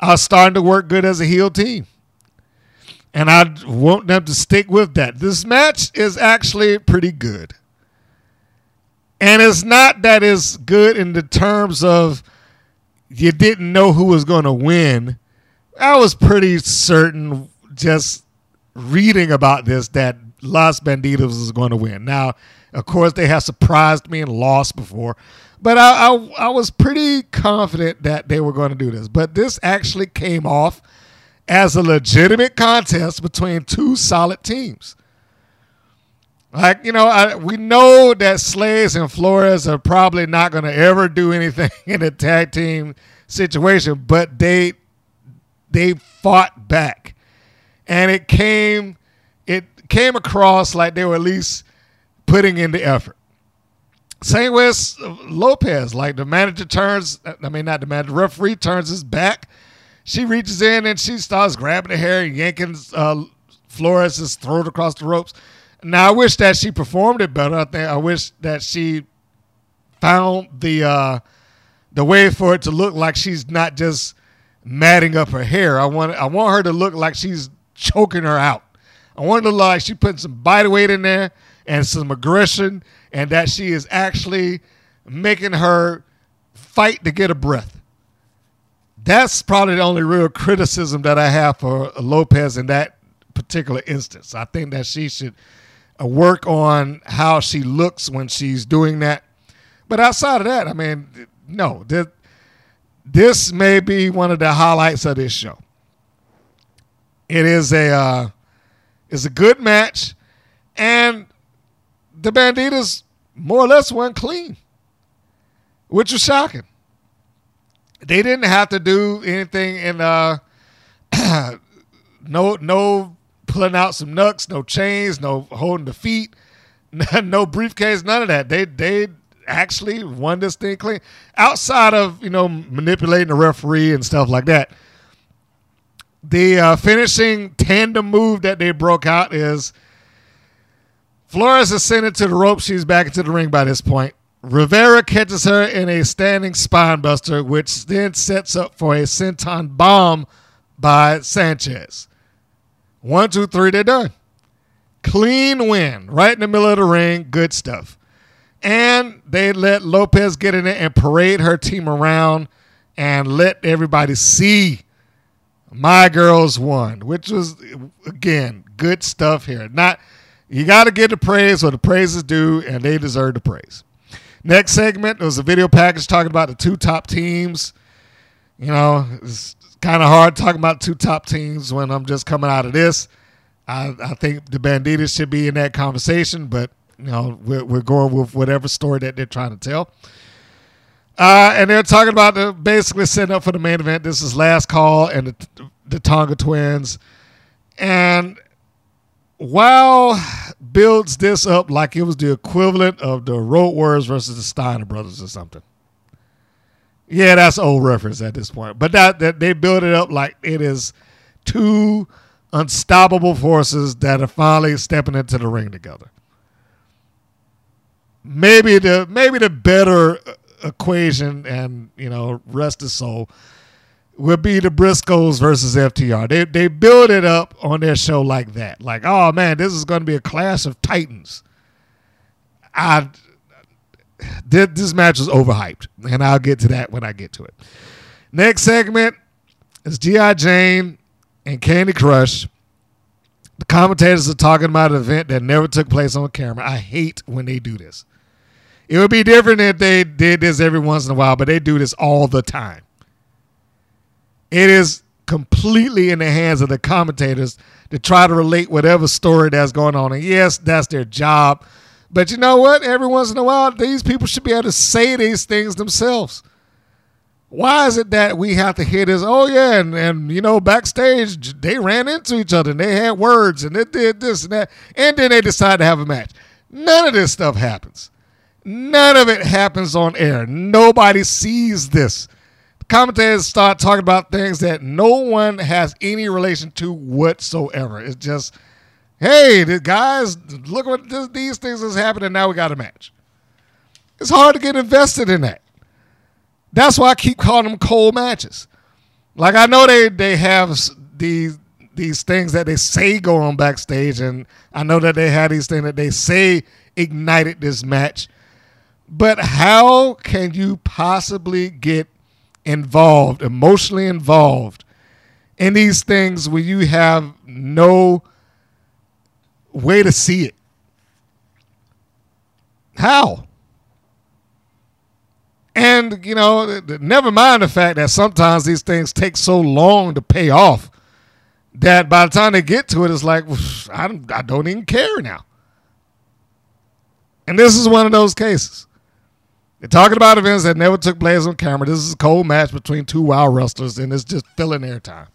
are starting to work good as a heel team. And I want them to stick with that. This match is actually pretty good. And it's not that it's good in the terms of you didn't know who was going to win. I was pretty certain just reading about this that Las Bandidas was going to win. Now, of course, they have surprised me and lost before, but I, I, I was pretty confident that they were going to do this. But this actually came off as a legitimate contest between two solid teams. Like, you know, I, we know that Slays and Florez are probably not going to ever do anything in a tag team situation, but they they fought back. And it came it came across like they were at least putting in the effort. Same with Lopez. Like the manager turns, I mean, not the manager, the referee turns his back she reaches in and she starts grabbing the hair, and yanking uh, Florez' throat across the ropes. Now I wish that she performed it better. I think I wish that she found the uh, the way for it to look like she's not just matting up her hair. I want I want her to look like she's choking her out. I want her to look like she putting some body weight in there and some aggression, and that she is actually making her fight to get a breath that's probably the only real criticism that I have for Lopez in that particular instance. I think that she should uh, work on how she looks when she's doing that. But outside of that, I mean, no, this, may be one of the highlights of this show. It is a uh, it's a good match, and the Bandidas more or less went clean, which was shocking they didn't have to do anything in uh no no pulling out some nuts, no chains, no holding the feet, no briefcase, none of that. They they actually won this thing clean. Outside of you know manipulating the referee and stuff like that, the uh, finishing tandem move that they broke out is Florez is sent into the rope. She's back into the ring by this point. Rivera catches her in a standing spinebuster, which then sets up for a senton bomb by Sanchez. One, two, three, they're done. Clean win, right in the middle of the ring. Good stuff. And they let Lopez get in it and parade her team around and let everybody see my girls won, which was again good stuff here. Not you got to get the praise where the praise is due, and they deserve the praise. Next segment was a video package talking about the two top teams. You know, it's kind of hard talking about two top teams when I'm just coming out of this. I, I think the Bandidas should be in that conversation, but you know, we're, we're going with whatever story that they're trying to tell. Uh, and they're talking about the, basically setting up for the main event. This is last call and the, the Tonga twins. And WoW builds this up like it was the equivalent of the Road Warriors versus the Steiner brothers or something. Yeah, that's old reference at this point. But that, that they build it up like it is two unstoppable forces that are finally stepping into the ring together. Maybe the maybe the better uh, equation and you know rest of soul would be the Briscoes versus FTR. They they build it up on their show like that. Like, oh man, this is going to be a clash of titans. I this match was overhyped, and I'll get to that when I get to it. Next segment is GI Jane and Kandi Krush. The commentators are talking about an event that never took place on camera. I hate when they do this. It would be different if they did this every once in a while, but they do this all the time. It is completely in the hands of the commentators to try to relate whatever story that's going on. And yes, that's their job. But you know what? Every once in a while, these people should be able to say these things themselves. Why is it that we have to hear this? Oh yeah, and, and you know, backstage they ran into each other and they had words and they did this and that, and then they decided to have a match. None of this stuff happens. None of it happens on air. Nobody sees this. Commentators start talking about things that no one has any relation to whatsoever. It's just, hey, the guys, look what this, these things has happened, and now we got a match. It's hard to get invested in that. That's why I keep calling them cold matches. Like I know they they have these these things that they say go on backstage, and I know that they had these things that they say ignited this match. But how can you possibly get involved, emotionally involved in these things when you have no way to see it? How? And, you know, never mind the fact that sometimes these things take so long to pay off that by the time they get to it, it's like, I don't, I don't even care now. And this is one of those cases. They're talking about events that never took place on camera. This is a cold match between two wild wrestlers, and it's just filling airtime.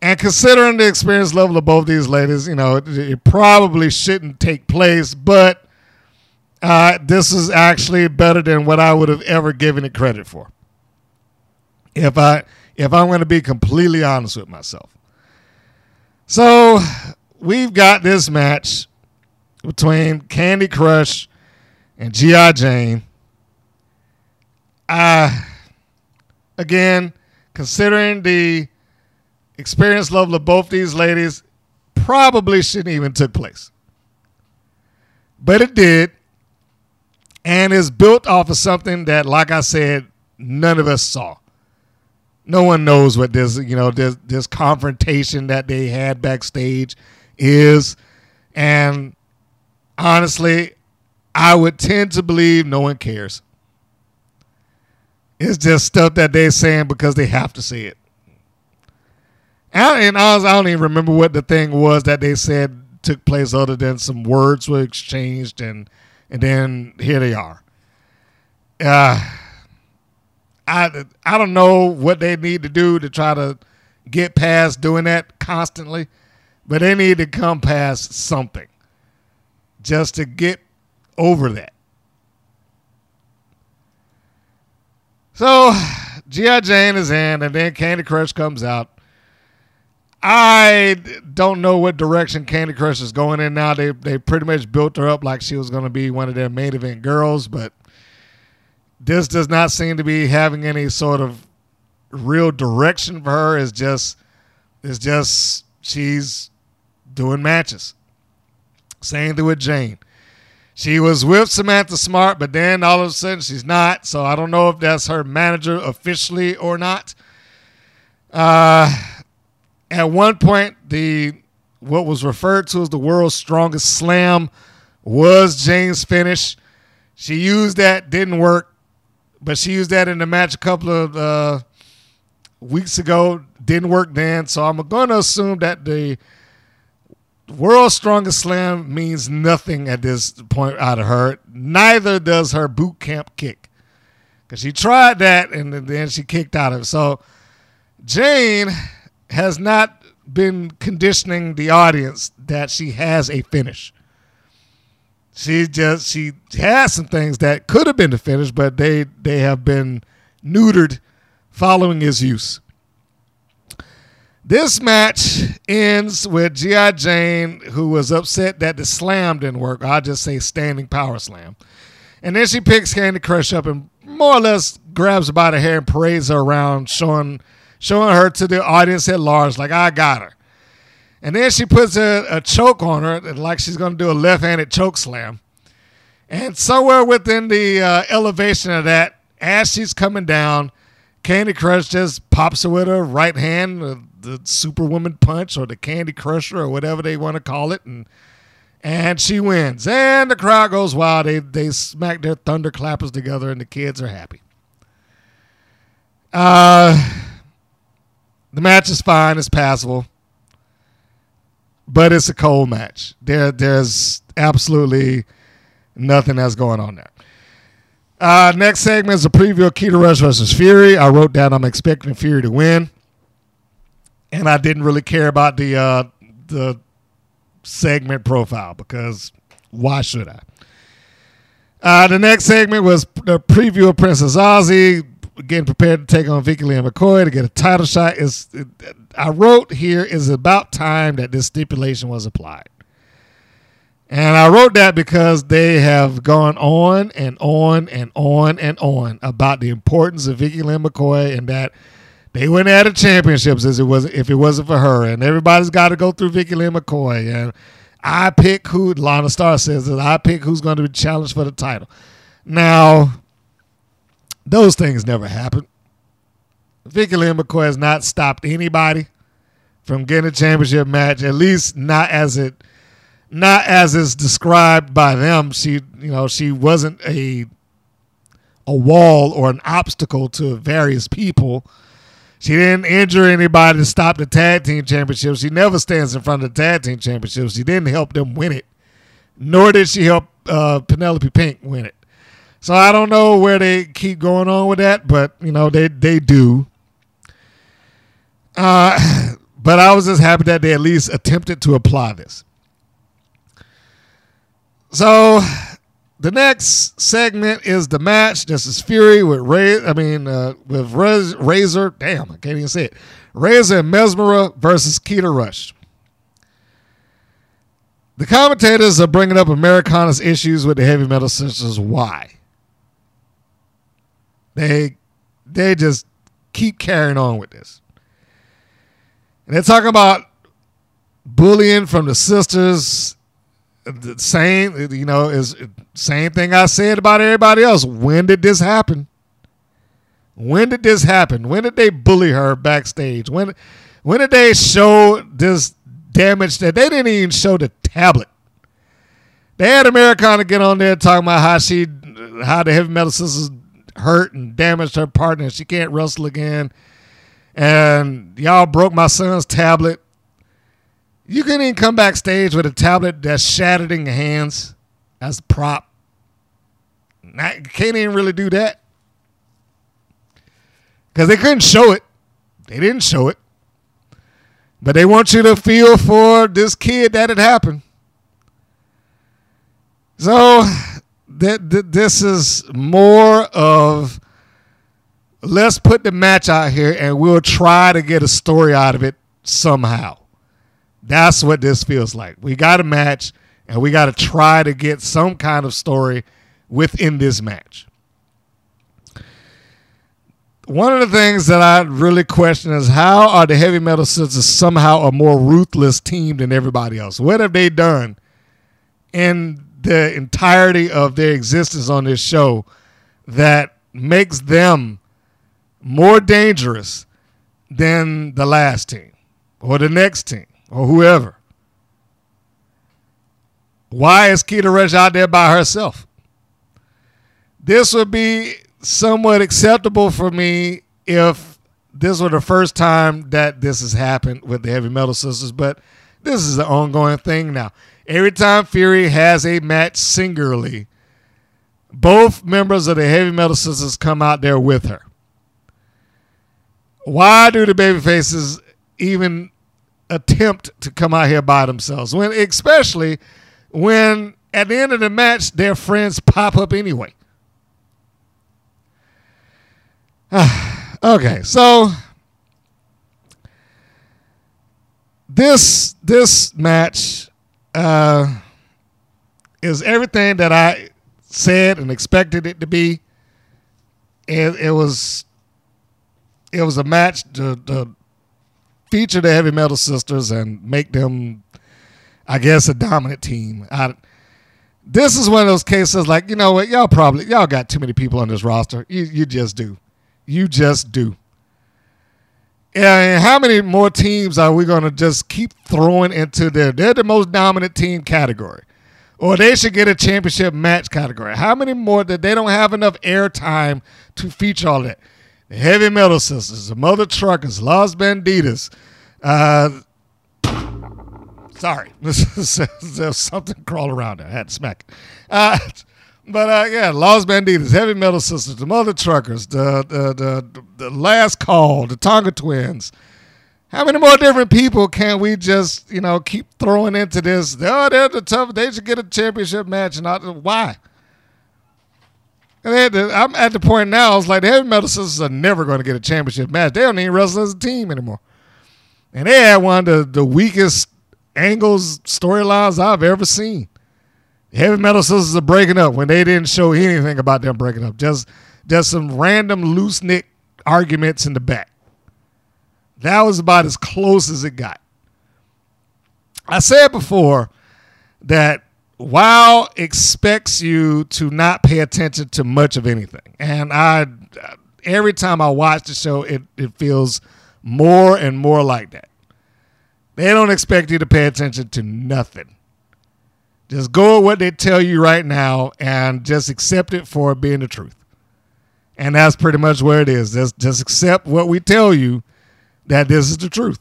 And considering the experience level of both these ladies, you know, it, it probably shouldn't take place, but uh, this is actually better than what I would have ever given it credit for. If I if I'm going to be completely honest with myself. So we've got this match between Kandi Krush and G.I. Jane. Uh, again, considering the experience level of both these ladies, probably shouldn't even took place. But it did. And is built off of something that, like I said, none of us saw. No one knows what this, you know, this this confrontation that they had backstage is. And honestly, I would tend to believe no one cares. It's just stuff that they're saying because they have to say it. And, I don't even remember what the thing was that they said took place other than some words were exchanged and and then here they are. Uh, I I don't know what they need to do to try to get past doing that constantly, but they need to come past something just to get over that. So, G.I. Jane is in, and then Kandi Krush comes out. I don't know what direction Kandi Krush is going in now. They they pretty much built her up like she was going to be one of their main event girls, but this does not seem to be having any sort of real direction for her. It's just it's just she's doing matches. Same thing with Jane. She was with Samantha Smart, but then all of a sudden she's not. So I don't know if that's her manager officially or not. Uh, at one point, the what was referred to as the world's strongest slam was Jane's finish. She used that, didn't work, but she used that in the match a couple of uh, weeks ago. Didn't work then, so I'm going to assume that the world's strongest slam means nothing at this point out of her. Neither does her boot camp kick, because she tried that and then she kicked out of it. So Jane has not been conditioning the audience that she has a finish. She just she has some things that could have been the finish, but they they have been neutered following his use. This match ends with G.I. Jane, who was upset that the slam didn't work. I'll just say standing power slam. And then she picks Kandi Krush up and more or less grabs her by the hair and parades her around, showing showing her to the audience at large, like, I got her. And then she puts a, a choke on her, like she's going to do a left handed choke slam. And somewhere within the uh, elevation of that, as she's coming down, Kandi Krush just pops her with her right hand, uh, the Superwoman punch or the Candy Crusher or whatever they want to call it, and and she wins. And the crowd goes wild. They they smack their thunderclappers together, and the kids are happy. Uh, The match is fine. It's passable. But it's a cold match. There, there's absolutely nothing that's going on there. Uh, next segment is a preview of Keta Rush versus Fury. I wrote down I'm expecting Fury to win, and I didn't really care about the uh, the segment profile because why should I? Uh, the next segment was the preview of Princess Aussie getting prepared to take on Vicky Lynn McCoy to get a title shot. Is I wrote here is about time that this stipulation was applied. And I wrote that because they have gone on and on and on and on about the importance of Vicky Lynn McCoy and that they wouldn't have the championships as it was if it wasn't for her. And everybody's got to go through Vicky Lynn McCoy. And I pick who Lana Star says that I pick who's going to be challenged for the title. Now, those things never happen. Vicky Lynn McCoy has not stopped anybody from getting a championship match, at least not as it not as is described by them. She, you know, she wasn't a a wall or an obstacle to various people. She didn't injure anybody to stop the tag team championship. She never stands in front of the tag team championship. She didn't help them win it, nor did she help uh, Penelope Pink win it. So I don't know where they keep going on with that, but you know they they do. Uh, but I was just happy that they at least attempted to apply this. So the next segment is the match. This is Fury with Ray. I mean, uh, with Rez, Razor. Damn, I can't even say it. Razor and Mesmera versus Keta Rush. The commentators are bringing up Americana's issues with the heavy metal sisters. Why? They they just keep carrying on with this. And they're talking about bullying from the sisters the same, you know, is same thing I said about everybody else. When did this happen? When did this happen? When did they bully her backstage? When when did they show this damage that they didn't even show the tablet? They had Americana get on there talking about how she how the heavy metal sisters hurt and damaged her partner. She can't wrestle again. And y'all broke my son's tablet. You couldn't even come backstage with a tablet that's shattered in your hands as a prop. Not, can't even really do that. Because they couldn't show it. They didn't show it. But they want you to feel for this kid that it happened. So th- th- this is more of let's put the match out here and we'll try to get a story out of it somehow. That's what this feels like. We got a match and we got to try to get some kind of story within this match. One of the things that I really question is how are the heavy metal sisters somehow a more ruthless team than everybody else? What have they done in the entirety of their existence on this show that makes them more dangerous than the last team or the next team? Or whoever. Why is Keta Rush out there by herself? This would be somewhat acceptable for me if this were the first time that this has happened with the Heavy Metal Sisters, but this is an ongoing thing now. Every time Fury has a match singularly, both members of the Heavy Metal Sisters come out there with her. Why do the baby faces even attempt to come out here by themselves. When especially when at the end of the match their friends pop up anyway. okay, so this this match uh, is everything that I said and expected it to be. It, it was it was a match to, to feature the heavy metal sisters and make them, I guess, a dominant team. I, this is one of those cases like, you know what, y'all probably y'all got too many people on this roster. You you just do. You just do. And how many more teams are we gonna just keep throwing into there? They're the most dominant team category. Or they should get a championship match category. How many more that they don't have enough airtime to feature all that? The Heavy Metal Sisters, the Mother Truckers, Los Bandidas. Uh, sorry, there's something crawl around there. I had to smack it. Uh, but uh, yeah, Los Bandidas, Heavy Metal Sisters, the Mother Truckers, the the, the the Last Call, the Tonga Twins. How many more different people can we just you know keep throwing into this? Oh, they're the tough. They should get a championship match. Not why. To, I'm at the point now. I was like, the Heavy Metal Sisters are never going to get a championship match. They don't even wrestle as a team anymore. And they had one of the, the weakest angles storylines I've ever seen. Heavy Metal Sisters are breaking up when they didn't show anything about them breaking up. Just just some random loose knit arguments in the back. That was about as close as it got. I said before that WoW expects you to not pay attention to much of anything. And I every time I watch the show it, it feels more and more like that. They don't expect you to pay attention to nothing. Just go with what they tell you right now and just accept it for being the truth. And that's pretty much where it is. Just just accept what we tell you that this is the truth.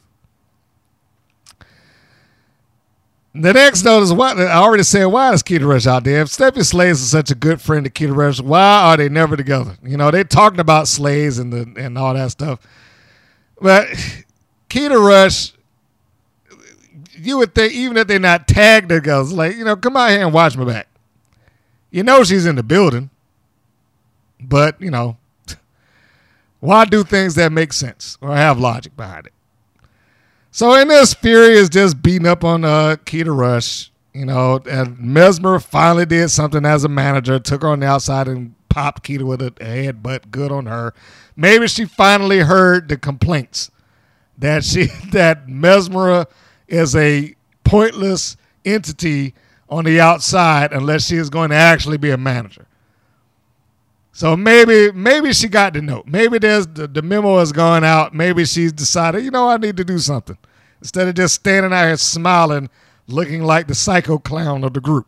The next note is what I already said. Why is Keta Rush out there? If Stephanie Slays is such a good friend to Keta Rush, why are they never together? You know, they talking about Slays and the and all that stuff. But Keta Rush, you would think even if they're not tagged together, like you know, come out here and watch my back. You know she's in the building, but you know, why do things that make sense or have logic behind it? So in this, Fury is just beating up on uh, Keta Rush. You know, and Mesmer finally did something as a manager, took her on the outside and popped Keta with a headbutt. Good on her. Maybe she finally heard the complaints that she that Mesmer is a pointless entity on the outside unless she is going to actually be a manager. So maybe maybe she got the note. Maybe there's the, the memo has gone out. Maybe she's decided, you know, I need to do something instead of just standing out here smiling, looking like the psycho clown of the group.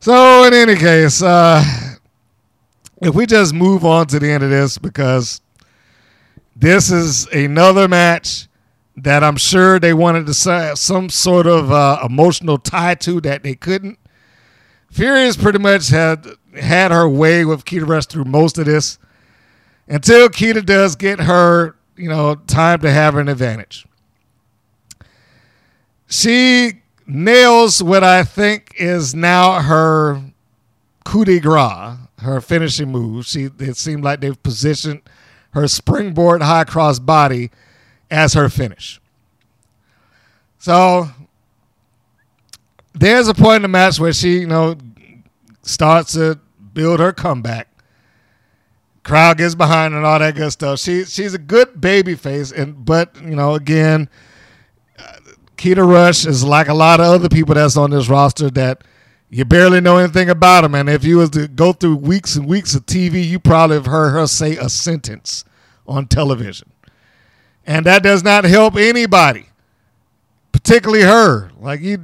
So in any case, uh, if we just move on to the end of this because this is another match that I'm sure they wanted to have some sort of uh, emotional tie to that they couldn't. Fury's pretty much had had her way with Keta Rush through most of this until Keta does get her, you know, time to have an advantage. She nails what I think is now her coup de grace, her finishing move. She it seemed like they've positioned her springboard high cross body as her finish. So there's a point in the match where she, you know, starts to build her comeback. Crowd gets behind and all that good stuff. She she's a good baby face, and but you know again, uh, Keta Rush is like a lot of other people that's on this roster that you barely know anything about them. And if you was to go through weeks and weeks of TV, you probably have heard her say a sentence on television, and that does not help anybody, particularly her. Like you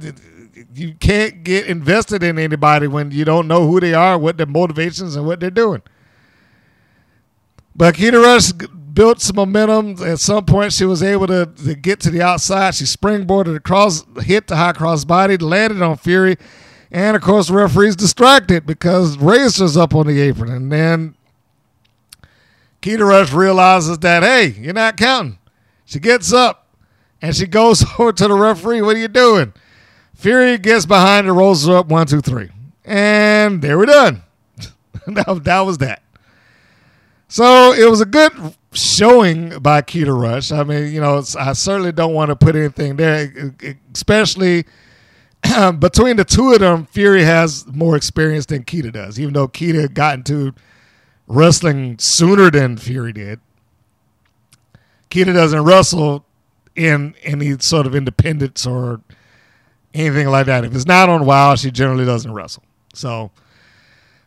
you can't get invested in anybody when you don't know who they are, what their motivations, and what they're doing. But Keta Rush built some momentum. At some point, she was able to, to get to the outside. She springboarded across, hit the high cross body, landed on Fury. And of course, the referee's distracted because Razor's up on the apron. And then Keta Rush realizes that, hey, you're not counting. She gets up and she goes over to the referee. What are you doing? Fury gets behind and rolls her up one, two, three. And there we're done. that was that. So it was a good showing by Keta Rush. I mean, you know, I certainly don't want to put anything there, especially between the two of them. Fury has more experience than Keta does, even though Keta got into wrestling sooner than Fury did. Keta doesn't wrestle in any sort of independence or anything like that. If it's not on WoW, she generally doesn't wrestle. So,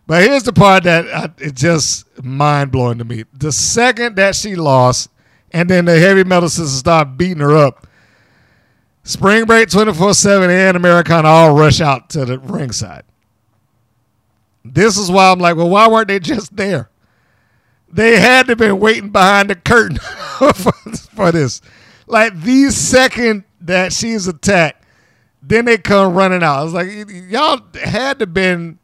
but here's the part that I, it's just mind blowing to me. The second that she lost, and then the heavy metal sisters start beating her up, Spring Break 24 7 and Americana all rush out to the ringside. This is why I'm like, well, why weren't they just there? they had to have been waiting behind the curtain for, this. Like the second that she's attacked, then they come running out. I was like, y'all had to have been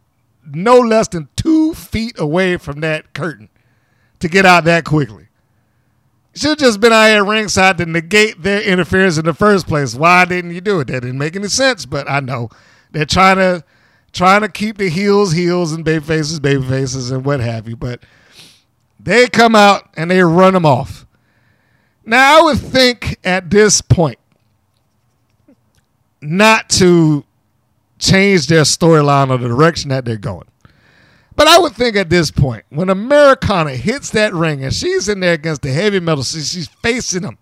no less than two feet away from that curtain to get out that quickly. Should just been out here ringside to negate their interference in the first place. Why didn't you do it? That didn't make any sense. But I know they're trying to trying to keep the heels heels and baby faces baby faces and what have you. But they come out and they run them off. Now I would think at this point not to change their storyline or the direction that they're going. But I would think at this point, when Americana hits that ring and she's in there against the heavy metal, she's facing them.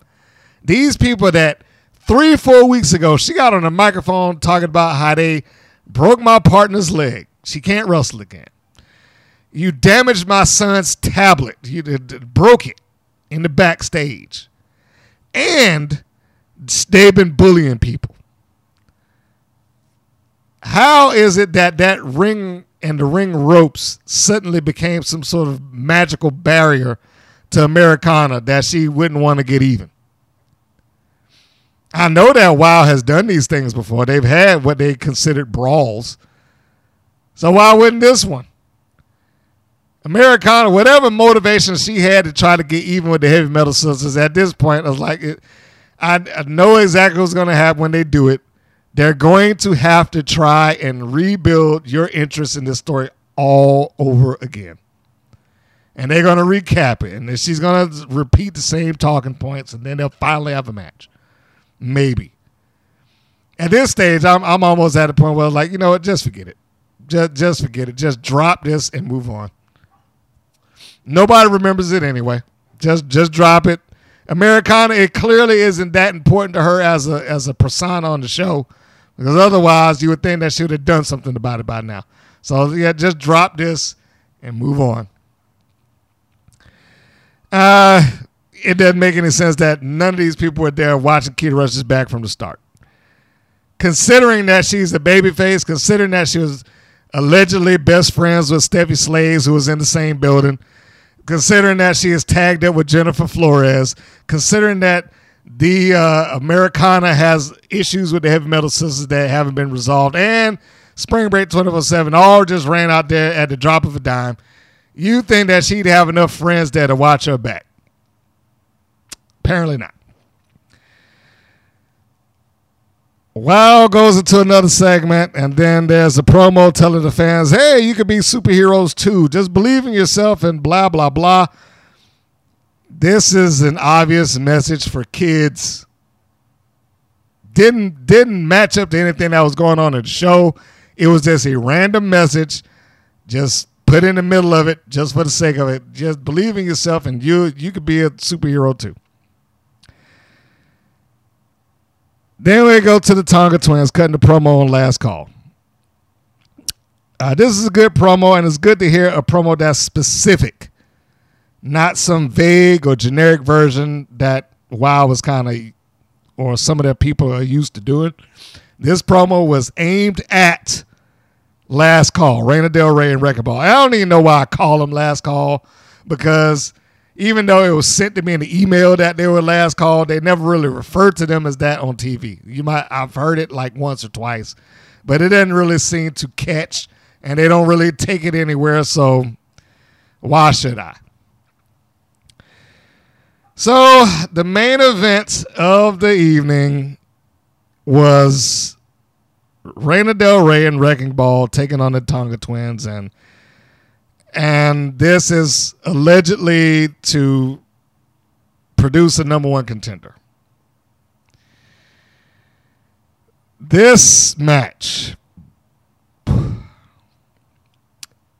These people that three, four weeks ago, she got on a microphone talking about how they broke my partner's leg. She can't wrestle again. You damaged my son's tablet. You broke it in the backstage. And they've been bullying people. How is it that that ring and the ring ropes suddenly became some sort of magical barrier to Americana that she wouldn't want to get even. I know that WoW has done these things before. They've had what they considered brawls. So why wouldn't this one? Americana, whatever motivation she had to try to get even with the heavy metal sisters, at this point, I was like, it, I, I know exactly what's going to happen when they do it. They're going to have to try and rebuild your interest in this story all over again. And they're going to recap it. And she's going to repeat the same talking points. And then they'll finally have a match. Maybe. At this stage, I'm, I'm almost at a point where, like, you know what? Just forget it. Just, just forget it. Just drop this and move on. Nobody remembers it anyway. Just just drop it. Americana, it clearly isn't that important to her as a as a persona on the show. Because otherwise, you would think that she would have done something about it by now. So, yeah, just drop this and move on. Uh, it doesn't make any sense that none of these people were there watching Keta Rush's back from the start. Considering that she's a babyface, considering that she was allegedly best friends with Stephy Slays, who was in the same building, considering that she is tagged up with Jennifer Florez, considering that the uh, Americana has issues with the heavy metal sisters that haven't been resolved, and Spring Break 24 7 all just ran out there at the drop of a dime. You think that she'd have enough friends there to watch her back? Apparently not. Wow goes into another segment, and then there's a promo telling the fans, hey, you could be superheroes too. Just believe in yourself and blah, blah, blah. This is an obvious message for kids. Didn't didn't match up to anything that was going on in the show. It was just a random message, just put in the middle of it, just for the sake of it. Just believe in yourself, and you you could be a superhero too. Then we go to the Tonga twins cutting the promo on last call. Uh, this is a good promo, and it's good to hear a promo that's specific not some vague or generic version that WoW was kind of, or some of their people are used to doing. This promo was aimed at Last Call, Reina Del Rey and Wrecking Ball. I don't even know why I call them Last Call because even though it was sent to me in the email that they were Last Call, they never really referred to them as that on TV. You might I've heard it like once or twice, but it doesn't really seem to catch, and they don't really take it anywhere. So why should I? So the main event of the evening was Reina Del Rey and Wrecking Ball taking on the Tonga Twins, and and this is allegedly to produce a number one contender. This match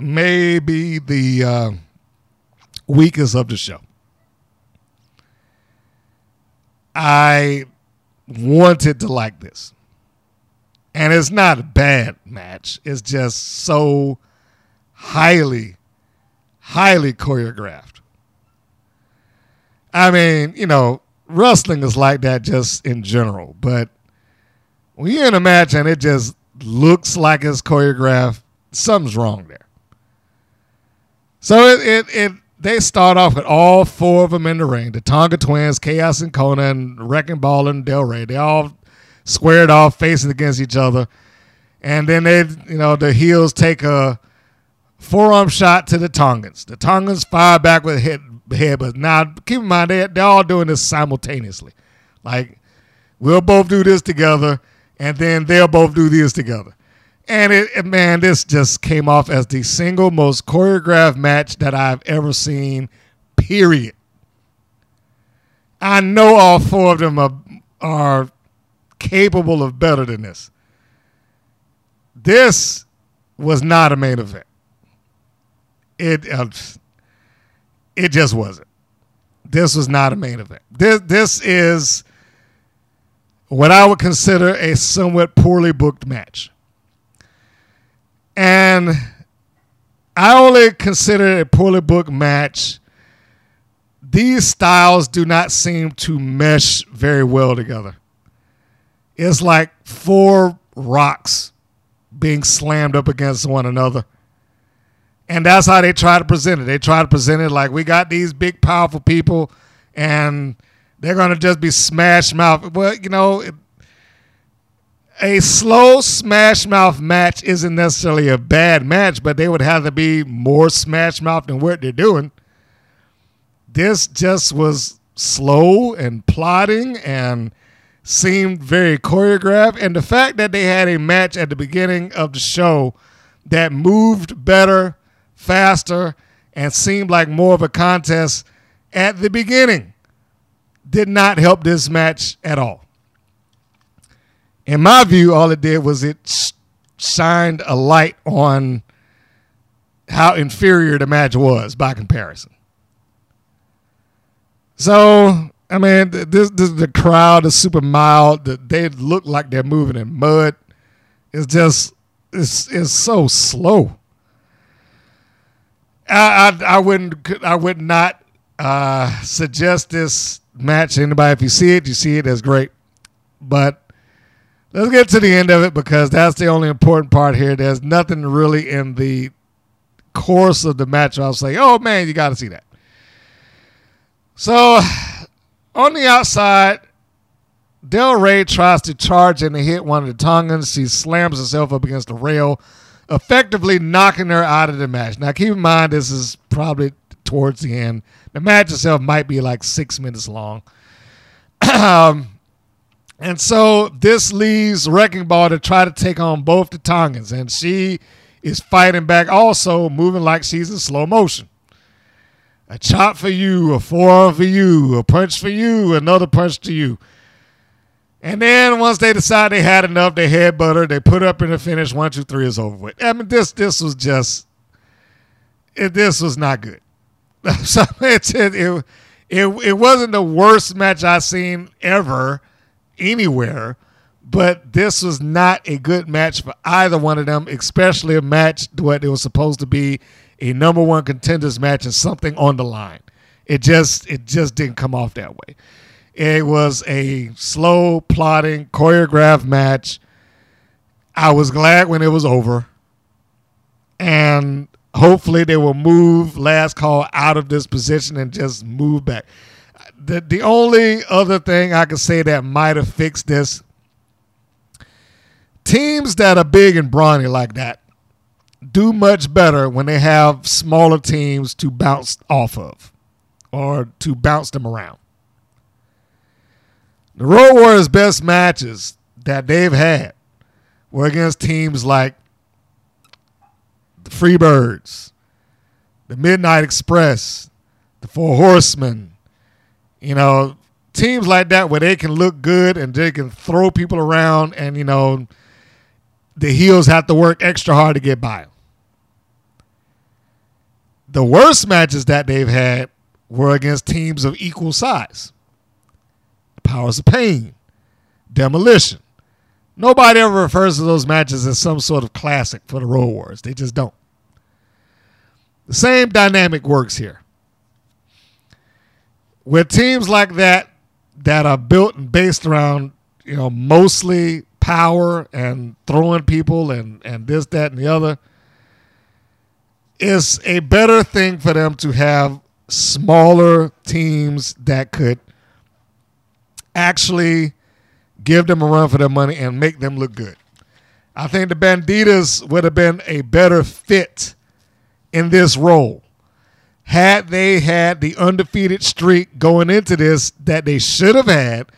may be the uh, weakest of the show. I wanted to like this. And it's not a bad match. It's just so highly, highly choreographed. I mean, you know, wrestling is like that just in general. But when you're in a match and it just looks like it's choreographed, something's wrong there. So it, it, it they start off with all four of them in the ring. The Tonga twins, Chaos and Conan, Wrecking Ball and Del Rey. They all squared off, facing against each other. And then they, you know, the heels take a forearm shot to the Tongans. The Tongans fire back with head, head but now keep in mind they they're all doing this simultaneously. Like we'll both do this together, and then they'll both do this together. And it, man, this just came off as the single most choreographed match that I've ever seen. Period. I know all four of them are are capable of better than this. This was not a main event. It uh, it just wasn't. This was not a main event. This this is what I would consider a somewhat poorly booked match. And I only consider a poorly booked match. These styles do not seem to mesh very well together. It's like four rocks being slammed up against one another. And that's how they try to present it. They try to present it like we got these big, powerful people, and they're going to just be smash mouth. Well, you know, a slow smash mouth match isn't necessarily a bad match, but they would have to be more smash mouth than what they're doing. This just was slow and plotting and seemed very choreographed. And the fact that they had a match at the beginning of the show that moved better, faster, and seemed like more of a contest at the beginning did not help this match at all. In my view, all it did was it shined a light on how inferior the match was by comparison. So, I mean, this, this the crowd is super mild. They look like they're moving in mud. It's just it's it's so slow. I I, I wouldn't I would not uh, suggest this match to anybody. If you see it, you see it. That's great. But let's get to the end of it because that's the only important part here. There's nothing really in the course of the match. I'll say, oh man, you got to see that. So on the outside, Del Rey tries to charge and hit one of the Tongans. She slams herself up against the rail, effectively knocking her out of the match. Now, keep in mind, this is probably towards the end. The match itself might be like six minutes long. um, and so this leaves Wrecking Ball to try to take on both the Tongans. And she is fighting back, also moving like she's in slow motion. A chop for you, a forearm for you, a punch for you, another punch to you. And then once they decide they had enough, they headbutt her, they put up in the finish. One, two, three is over with. I mean, this this was just it, this was not good. it, it it it wasn't the worst match I've seen ever anywhere, but this was not a good match for either one of them, especially a match what it was supposed to be a number one contenders match and something on the line. It just it just didn't come off that way. It was a slow, plotting, choreographed match. I was glad when it was over. And hopefully they will move last call out of this position and just move back. The the only other thing I could say that might have fixed this teams that are big and brawny like that do much better when they have smaller teams to bounce off of or to bounce them around. The Road Warriors' best matches that they've had were against teams like the Freebirds, the Midnight Express, the Four Horsemen, you know, teams like that where they can look good and they can throw people around and, you know, the heels have to work extra hard to get by. The worst matches that they've had were against teams of equal size. Powers of Pain, Demolition. Nobody ever refers to those matches as some sort of classic for the Road Wars. They just don't. The same dynamic works here. With teams like that that are built and based around, you know, mostly power and throwing people and, and this, that, and the other, it's a better thing for them to have smaller teams that could actually give them a run for their money and make them look good. I think the Bandidas would have been a better fit in this role had they had the undefeated streak going into this that they should have had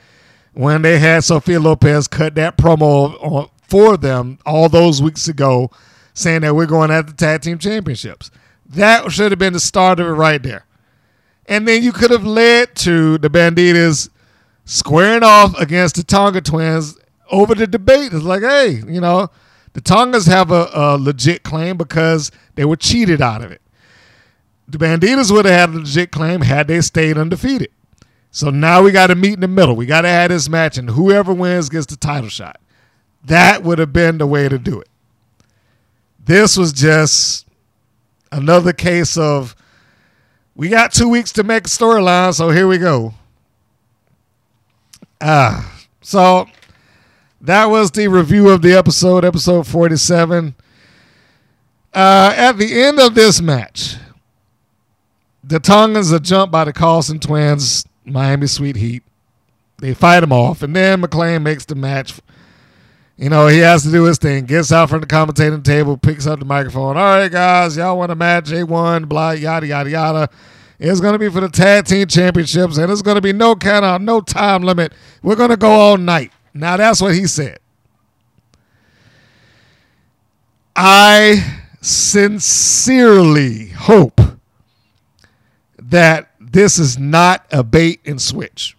when they had Sophia Lopez cut that promo on, for them all those weeks ago, saying that we're going at the tag team championships. That should have been the start of it right there. And then you could have led to the Bandidas squaring off against the Tonga twins over the debate. It's like, hey, you know, the Tongas have a, a legit claim because they were cheated out of it. The Bandidas would have had a legit claim had they stayed undefeated. So now we got to meet in the middle. We got to have this match, and whoever wins gets the title shot. That would have been the way to do it. This was just another case of we got two weeks to make a storyline, so here we go. Ah, so that was the review of the episode, episode 47. Uh, at the end of this match, the Tongans are jumped by the Carlson twins, Miami Sweet Heat. They fight them off, and then McLane makes the match. You know, he has to do his thing. Gets out from the commentating table, picks up the microphone. All right, guys, y'all want a match? A1, blah, yada, yada, yada. It's going to be for the tag team championships, and it's going to be no count out, no time limit. We're going to go all night. Now, that's what he said. I sincerely hope that this is not a bait and switch.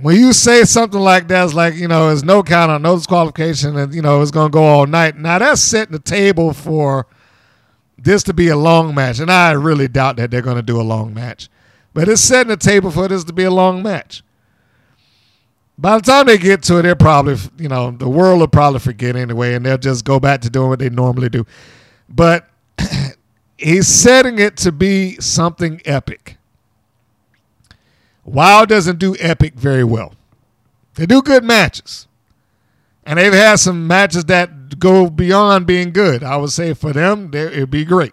When you say something like that, it's like, you know, there's no count out, no disqualification, and, you know, it's going to go all night. Now, that's setting the table for this to be a long match. And I really doubt that they're going to do a long match. But it's setting the table for this to be a long match. By the time they get to it, they're probably, you know, the world will probably forget anyway, and they'll just go back to doing what they normally do. But he's setting it to be something epic. WoW doesn't do epic very well. They do good matches. And they've had some matches that go beyond being good. I would say for them, it'd be great.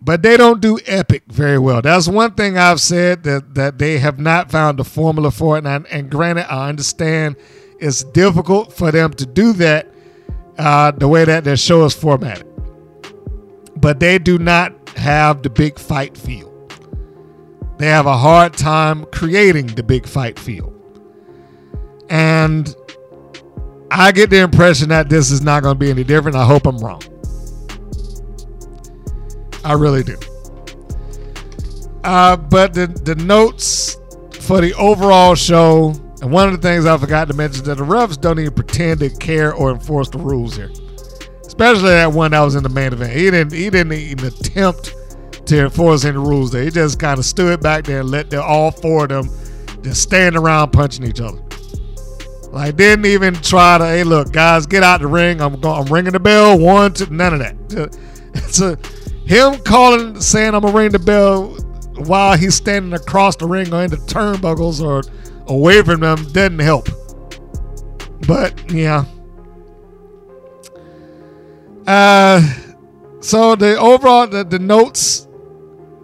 But they don't do epic very well. That's one thing I've said that, that they have not found the formula for it. And, and granted, I understand it's difficult for them to do that uh, the way that their show is formatted. But they do not have the big fight feel. They have a hard time creating the big fight feel. And I get the impression that this is not going to be any different. I hope I'm wrong. I really do. Uh, but the the notes for the overall show, and one of the things I forgot to mention that the refs don't even pretend to care or enforce the rules here. Especially that one that was in the main event. He didn't he didn't even attempt to enforce any rules there. He just kind of stood back there and let the, all four of them just stand around punching each other. Like didn't even try to, hey, look, guys, get out the ring. I'm going, I'm ringing the bell. One, two, none of that. A him calling, saying I'm gonna ring the bell while he's standing across the ring or in the turnbuckles or away from them doesn't help. But yeah. Uh, so the overall the, the notes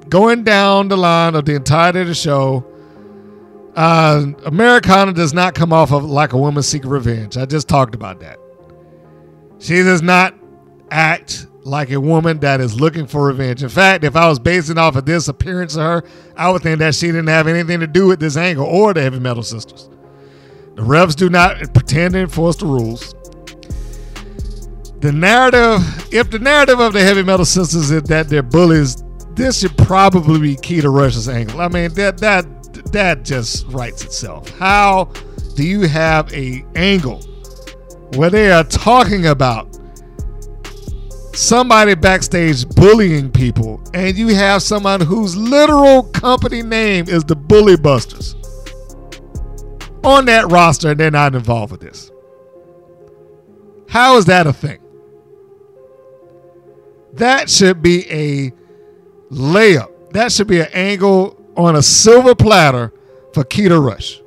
going down the line of the entirety of the show. Uh, Americana does not come off of like a woman seeking revenge. I just talked about that. She does not act like a woman that is looking for revenge. In fact, if I was basing off of this appearance of her, I would think that she didn't have anything to do with this angle or the Heavy Metal Sisters. The refs do not pretend to enforce the rules. The narrative, if the narrative of the Heavy Metal Sisters is that they're bullies, this should probably be Keta Rush's angle. I mean, that that that just writes itself. How do you have a angle where they are talking about somebody backstage bullying people, and you have someone whose literal company name is the Bully Busters on that roster, and they're not involved with this? How is that a thing? That should be a layup. That should be an angle on a silver platter for Keta Rush.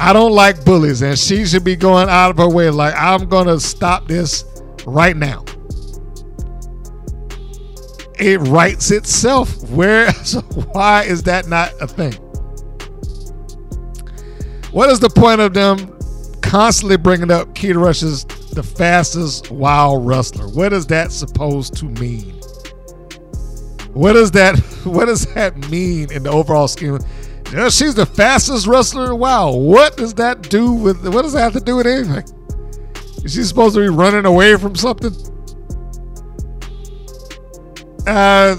I don't like bullies, and she should be going out of her way. Like, I'm going to stop this right now. it writes itself. Where so why is that not a thing? What is the point of them constantly bringing up Keta Rush is the fastest wild wrestler? What is that supposed to mean? What does that what does that mean in the overall scheme? She's the fastest wrestler WoW. What does that do with what does that have to do with anything? Is she supposed to be running away from something? Uh,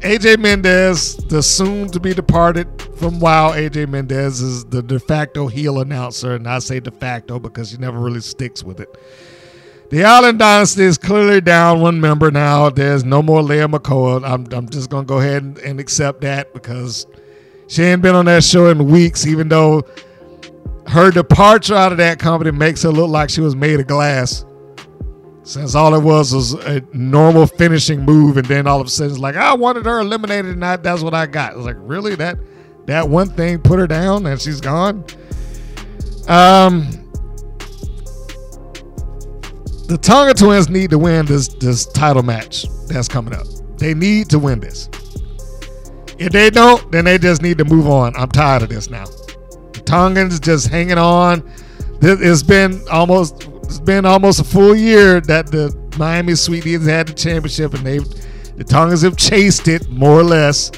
AJ Mendez, the soon to be departed from WoW, AJ Mendez is the de facto heel announcer, and I say de facto because he never really sticks with it. The Island Dynasty is clearly down one member now. There's no more Leah McCoy. I'm, I'm just going to go ahead and, and accept that because she ain't been on that show in weeks, even though her departure out of that company makes her look like she was made of glass. Since all it was was a normal finishing move, and then all of a sudden it's like, I wanted her eliminated, and I, that's what I got. It's like, really? That that one thing put her down and she's gone? Um the Tonga twins need to win this this title match that's coming up. They need to win this. If they don't, then they just need to move on. I'm tired of this now. The Tongans just hanging on. It's been almost it's been almost a full year that the Miami Sweeties had the championship, and they the Tongans have chased it more or less.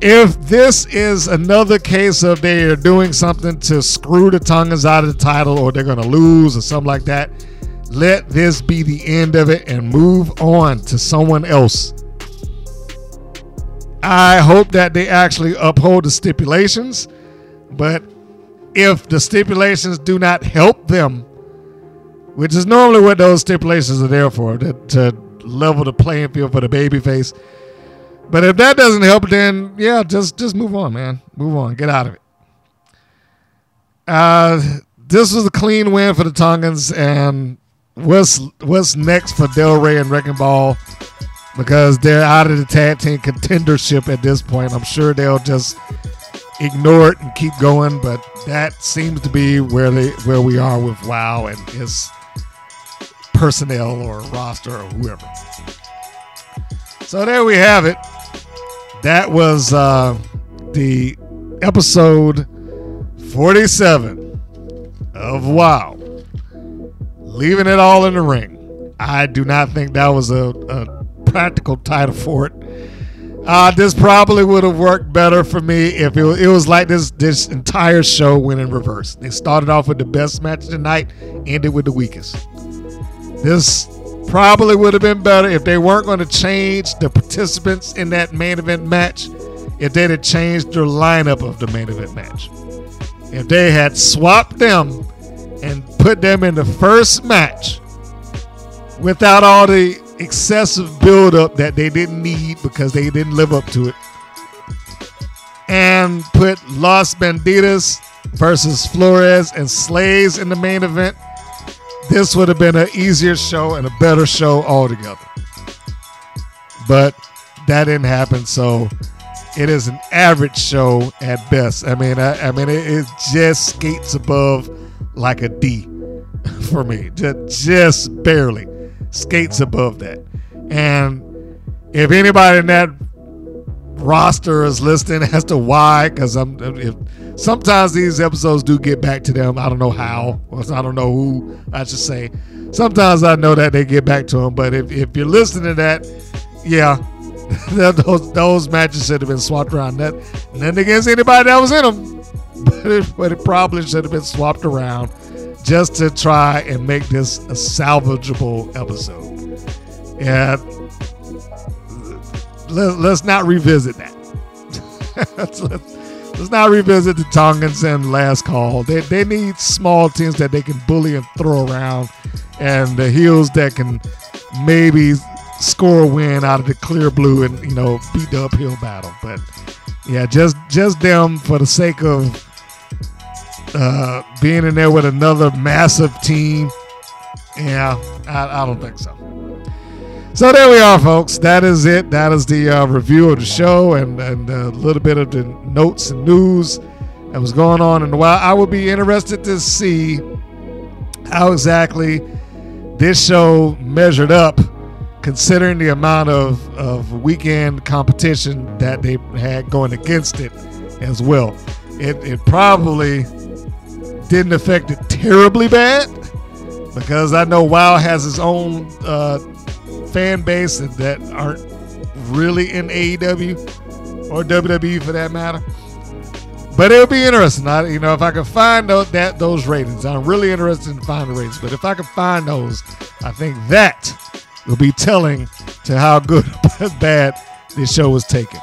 If this is another case of they are doing something to screw the Tongans out of the title, or they're going to lose, or something like that, let this be the end of it and move on to someone else. I hope that they actually uphold the stipulations, but if the stipulations do not help them, which is normally what those stipulations are there for, to, to level the playing field for the babyface. But if that doesn't help, then yeah, just just move on, man. Move on. Get out of it. Uh, this was a clean win for the Tongans, and what's what's next for Del Rey and Wrecking Ball? Because they're out of the tag team contendership at this point. I'm sure they'll just ignore it and keep going, but that seems to be where they where we are with WoW and his personnel or roster or whoever. So there we have it. That was uh, the episode 47 of WoW. Leaving it all in the ring. I do not think that was a, a practical title for it. Uh, this probably would have worked better for me if it was, it was like this this entire show went in reverse. They started off with the best match of the night, ended with the weakest. This probably would have been better if they weren't going to change the participants in that main event match. If they'd have changed their lineup of the main event match, if they had swapped them and put them in the first match without all the excessive buildup that they didn't need because they didn't live up to it, and put Los Bandidas versus Florez and Slays in the main event this would have been an easier show and a better show altogether. But that didn't happen, so it is an average show at best. I mean, I, I mean, it, it, just skates above like a D for me, just, just barely skates above that. And if anybody in that roster is listening as to why, because I'm if sometimes these episodes do get back to them. I don't know how. I don't know who. I should say. Sometimes I know that they get back to them, but if, if you're listening to that, yeah, those those matches should have been swapped around. That nothing against anybody that was in them, but it, but it probably should have been swapped around just to try and make this a salvageable episode. Yeah, let, let's not revisit that. let's, let's, let's not revisit the Tongans and last call. They, they need small teams that they can bully and throw around, and the heels that can maybe score a win out of the clear blue and you know beat the uphill battle. But yeah, just just them for the sake of uh, being in there with another massive team. Yeah, I, I don't think so. So there we are, folks. That is it. That is the uh, review of the show and, and a little bit of the notes and news that was going on in the wild. I would be interested to see how exactly this show measured up considering the amount of, of weekend competition that they had going against it as well. It, it probably didn't affect it terribly bad because I know WoW has its own uh, fan base that aren't really in AEW or WWE for that matter. But it'll be interesting. I, you know, if I can find those, that those ratings, I'm really interested in finding ratings. But if I can find those, I think that will be telling to how good or bad this show was taken.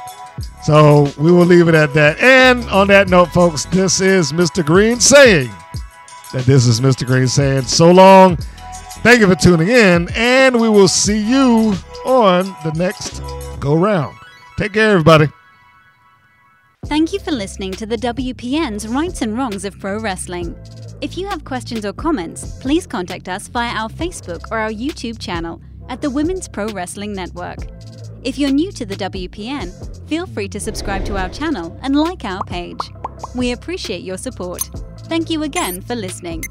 So we will leave it at that. And on that note, folks, this is Mr. Green saying that this is Mr. Green saying so long. Thank you for tuning in, and we will see you on the next go round. Take care, everybody. Thank you for listening to the WPN's Rights and Wrongs of Pro Wrestling. If you have questions or comments, please contact us via our Facebook or our YouTube channel at the Women's Pro Wrestling Network. If you're new to the WPN, feel free to subscribe to our channel and like our page. We appreciate your support. Thank you again for listening.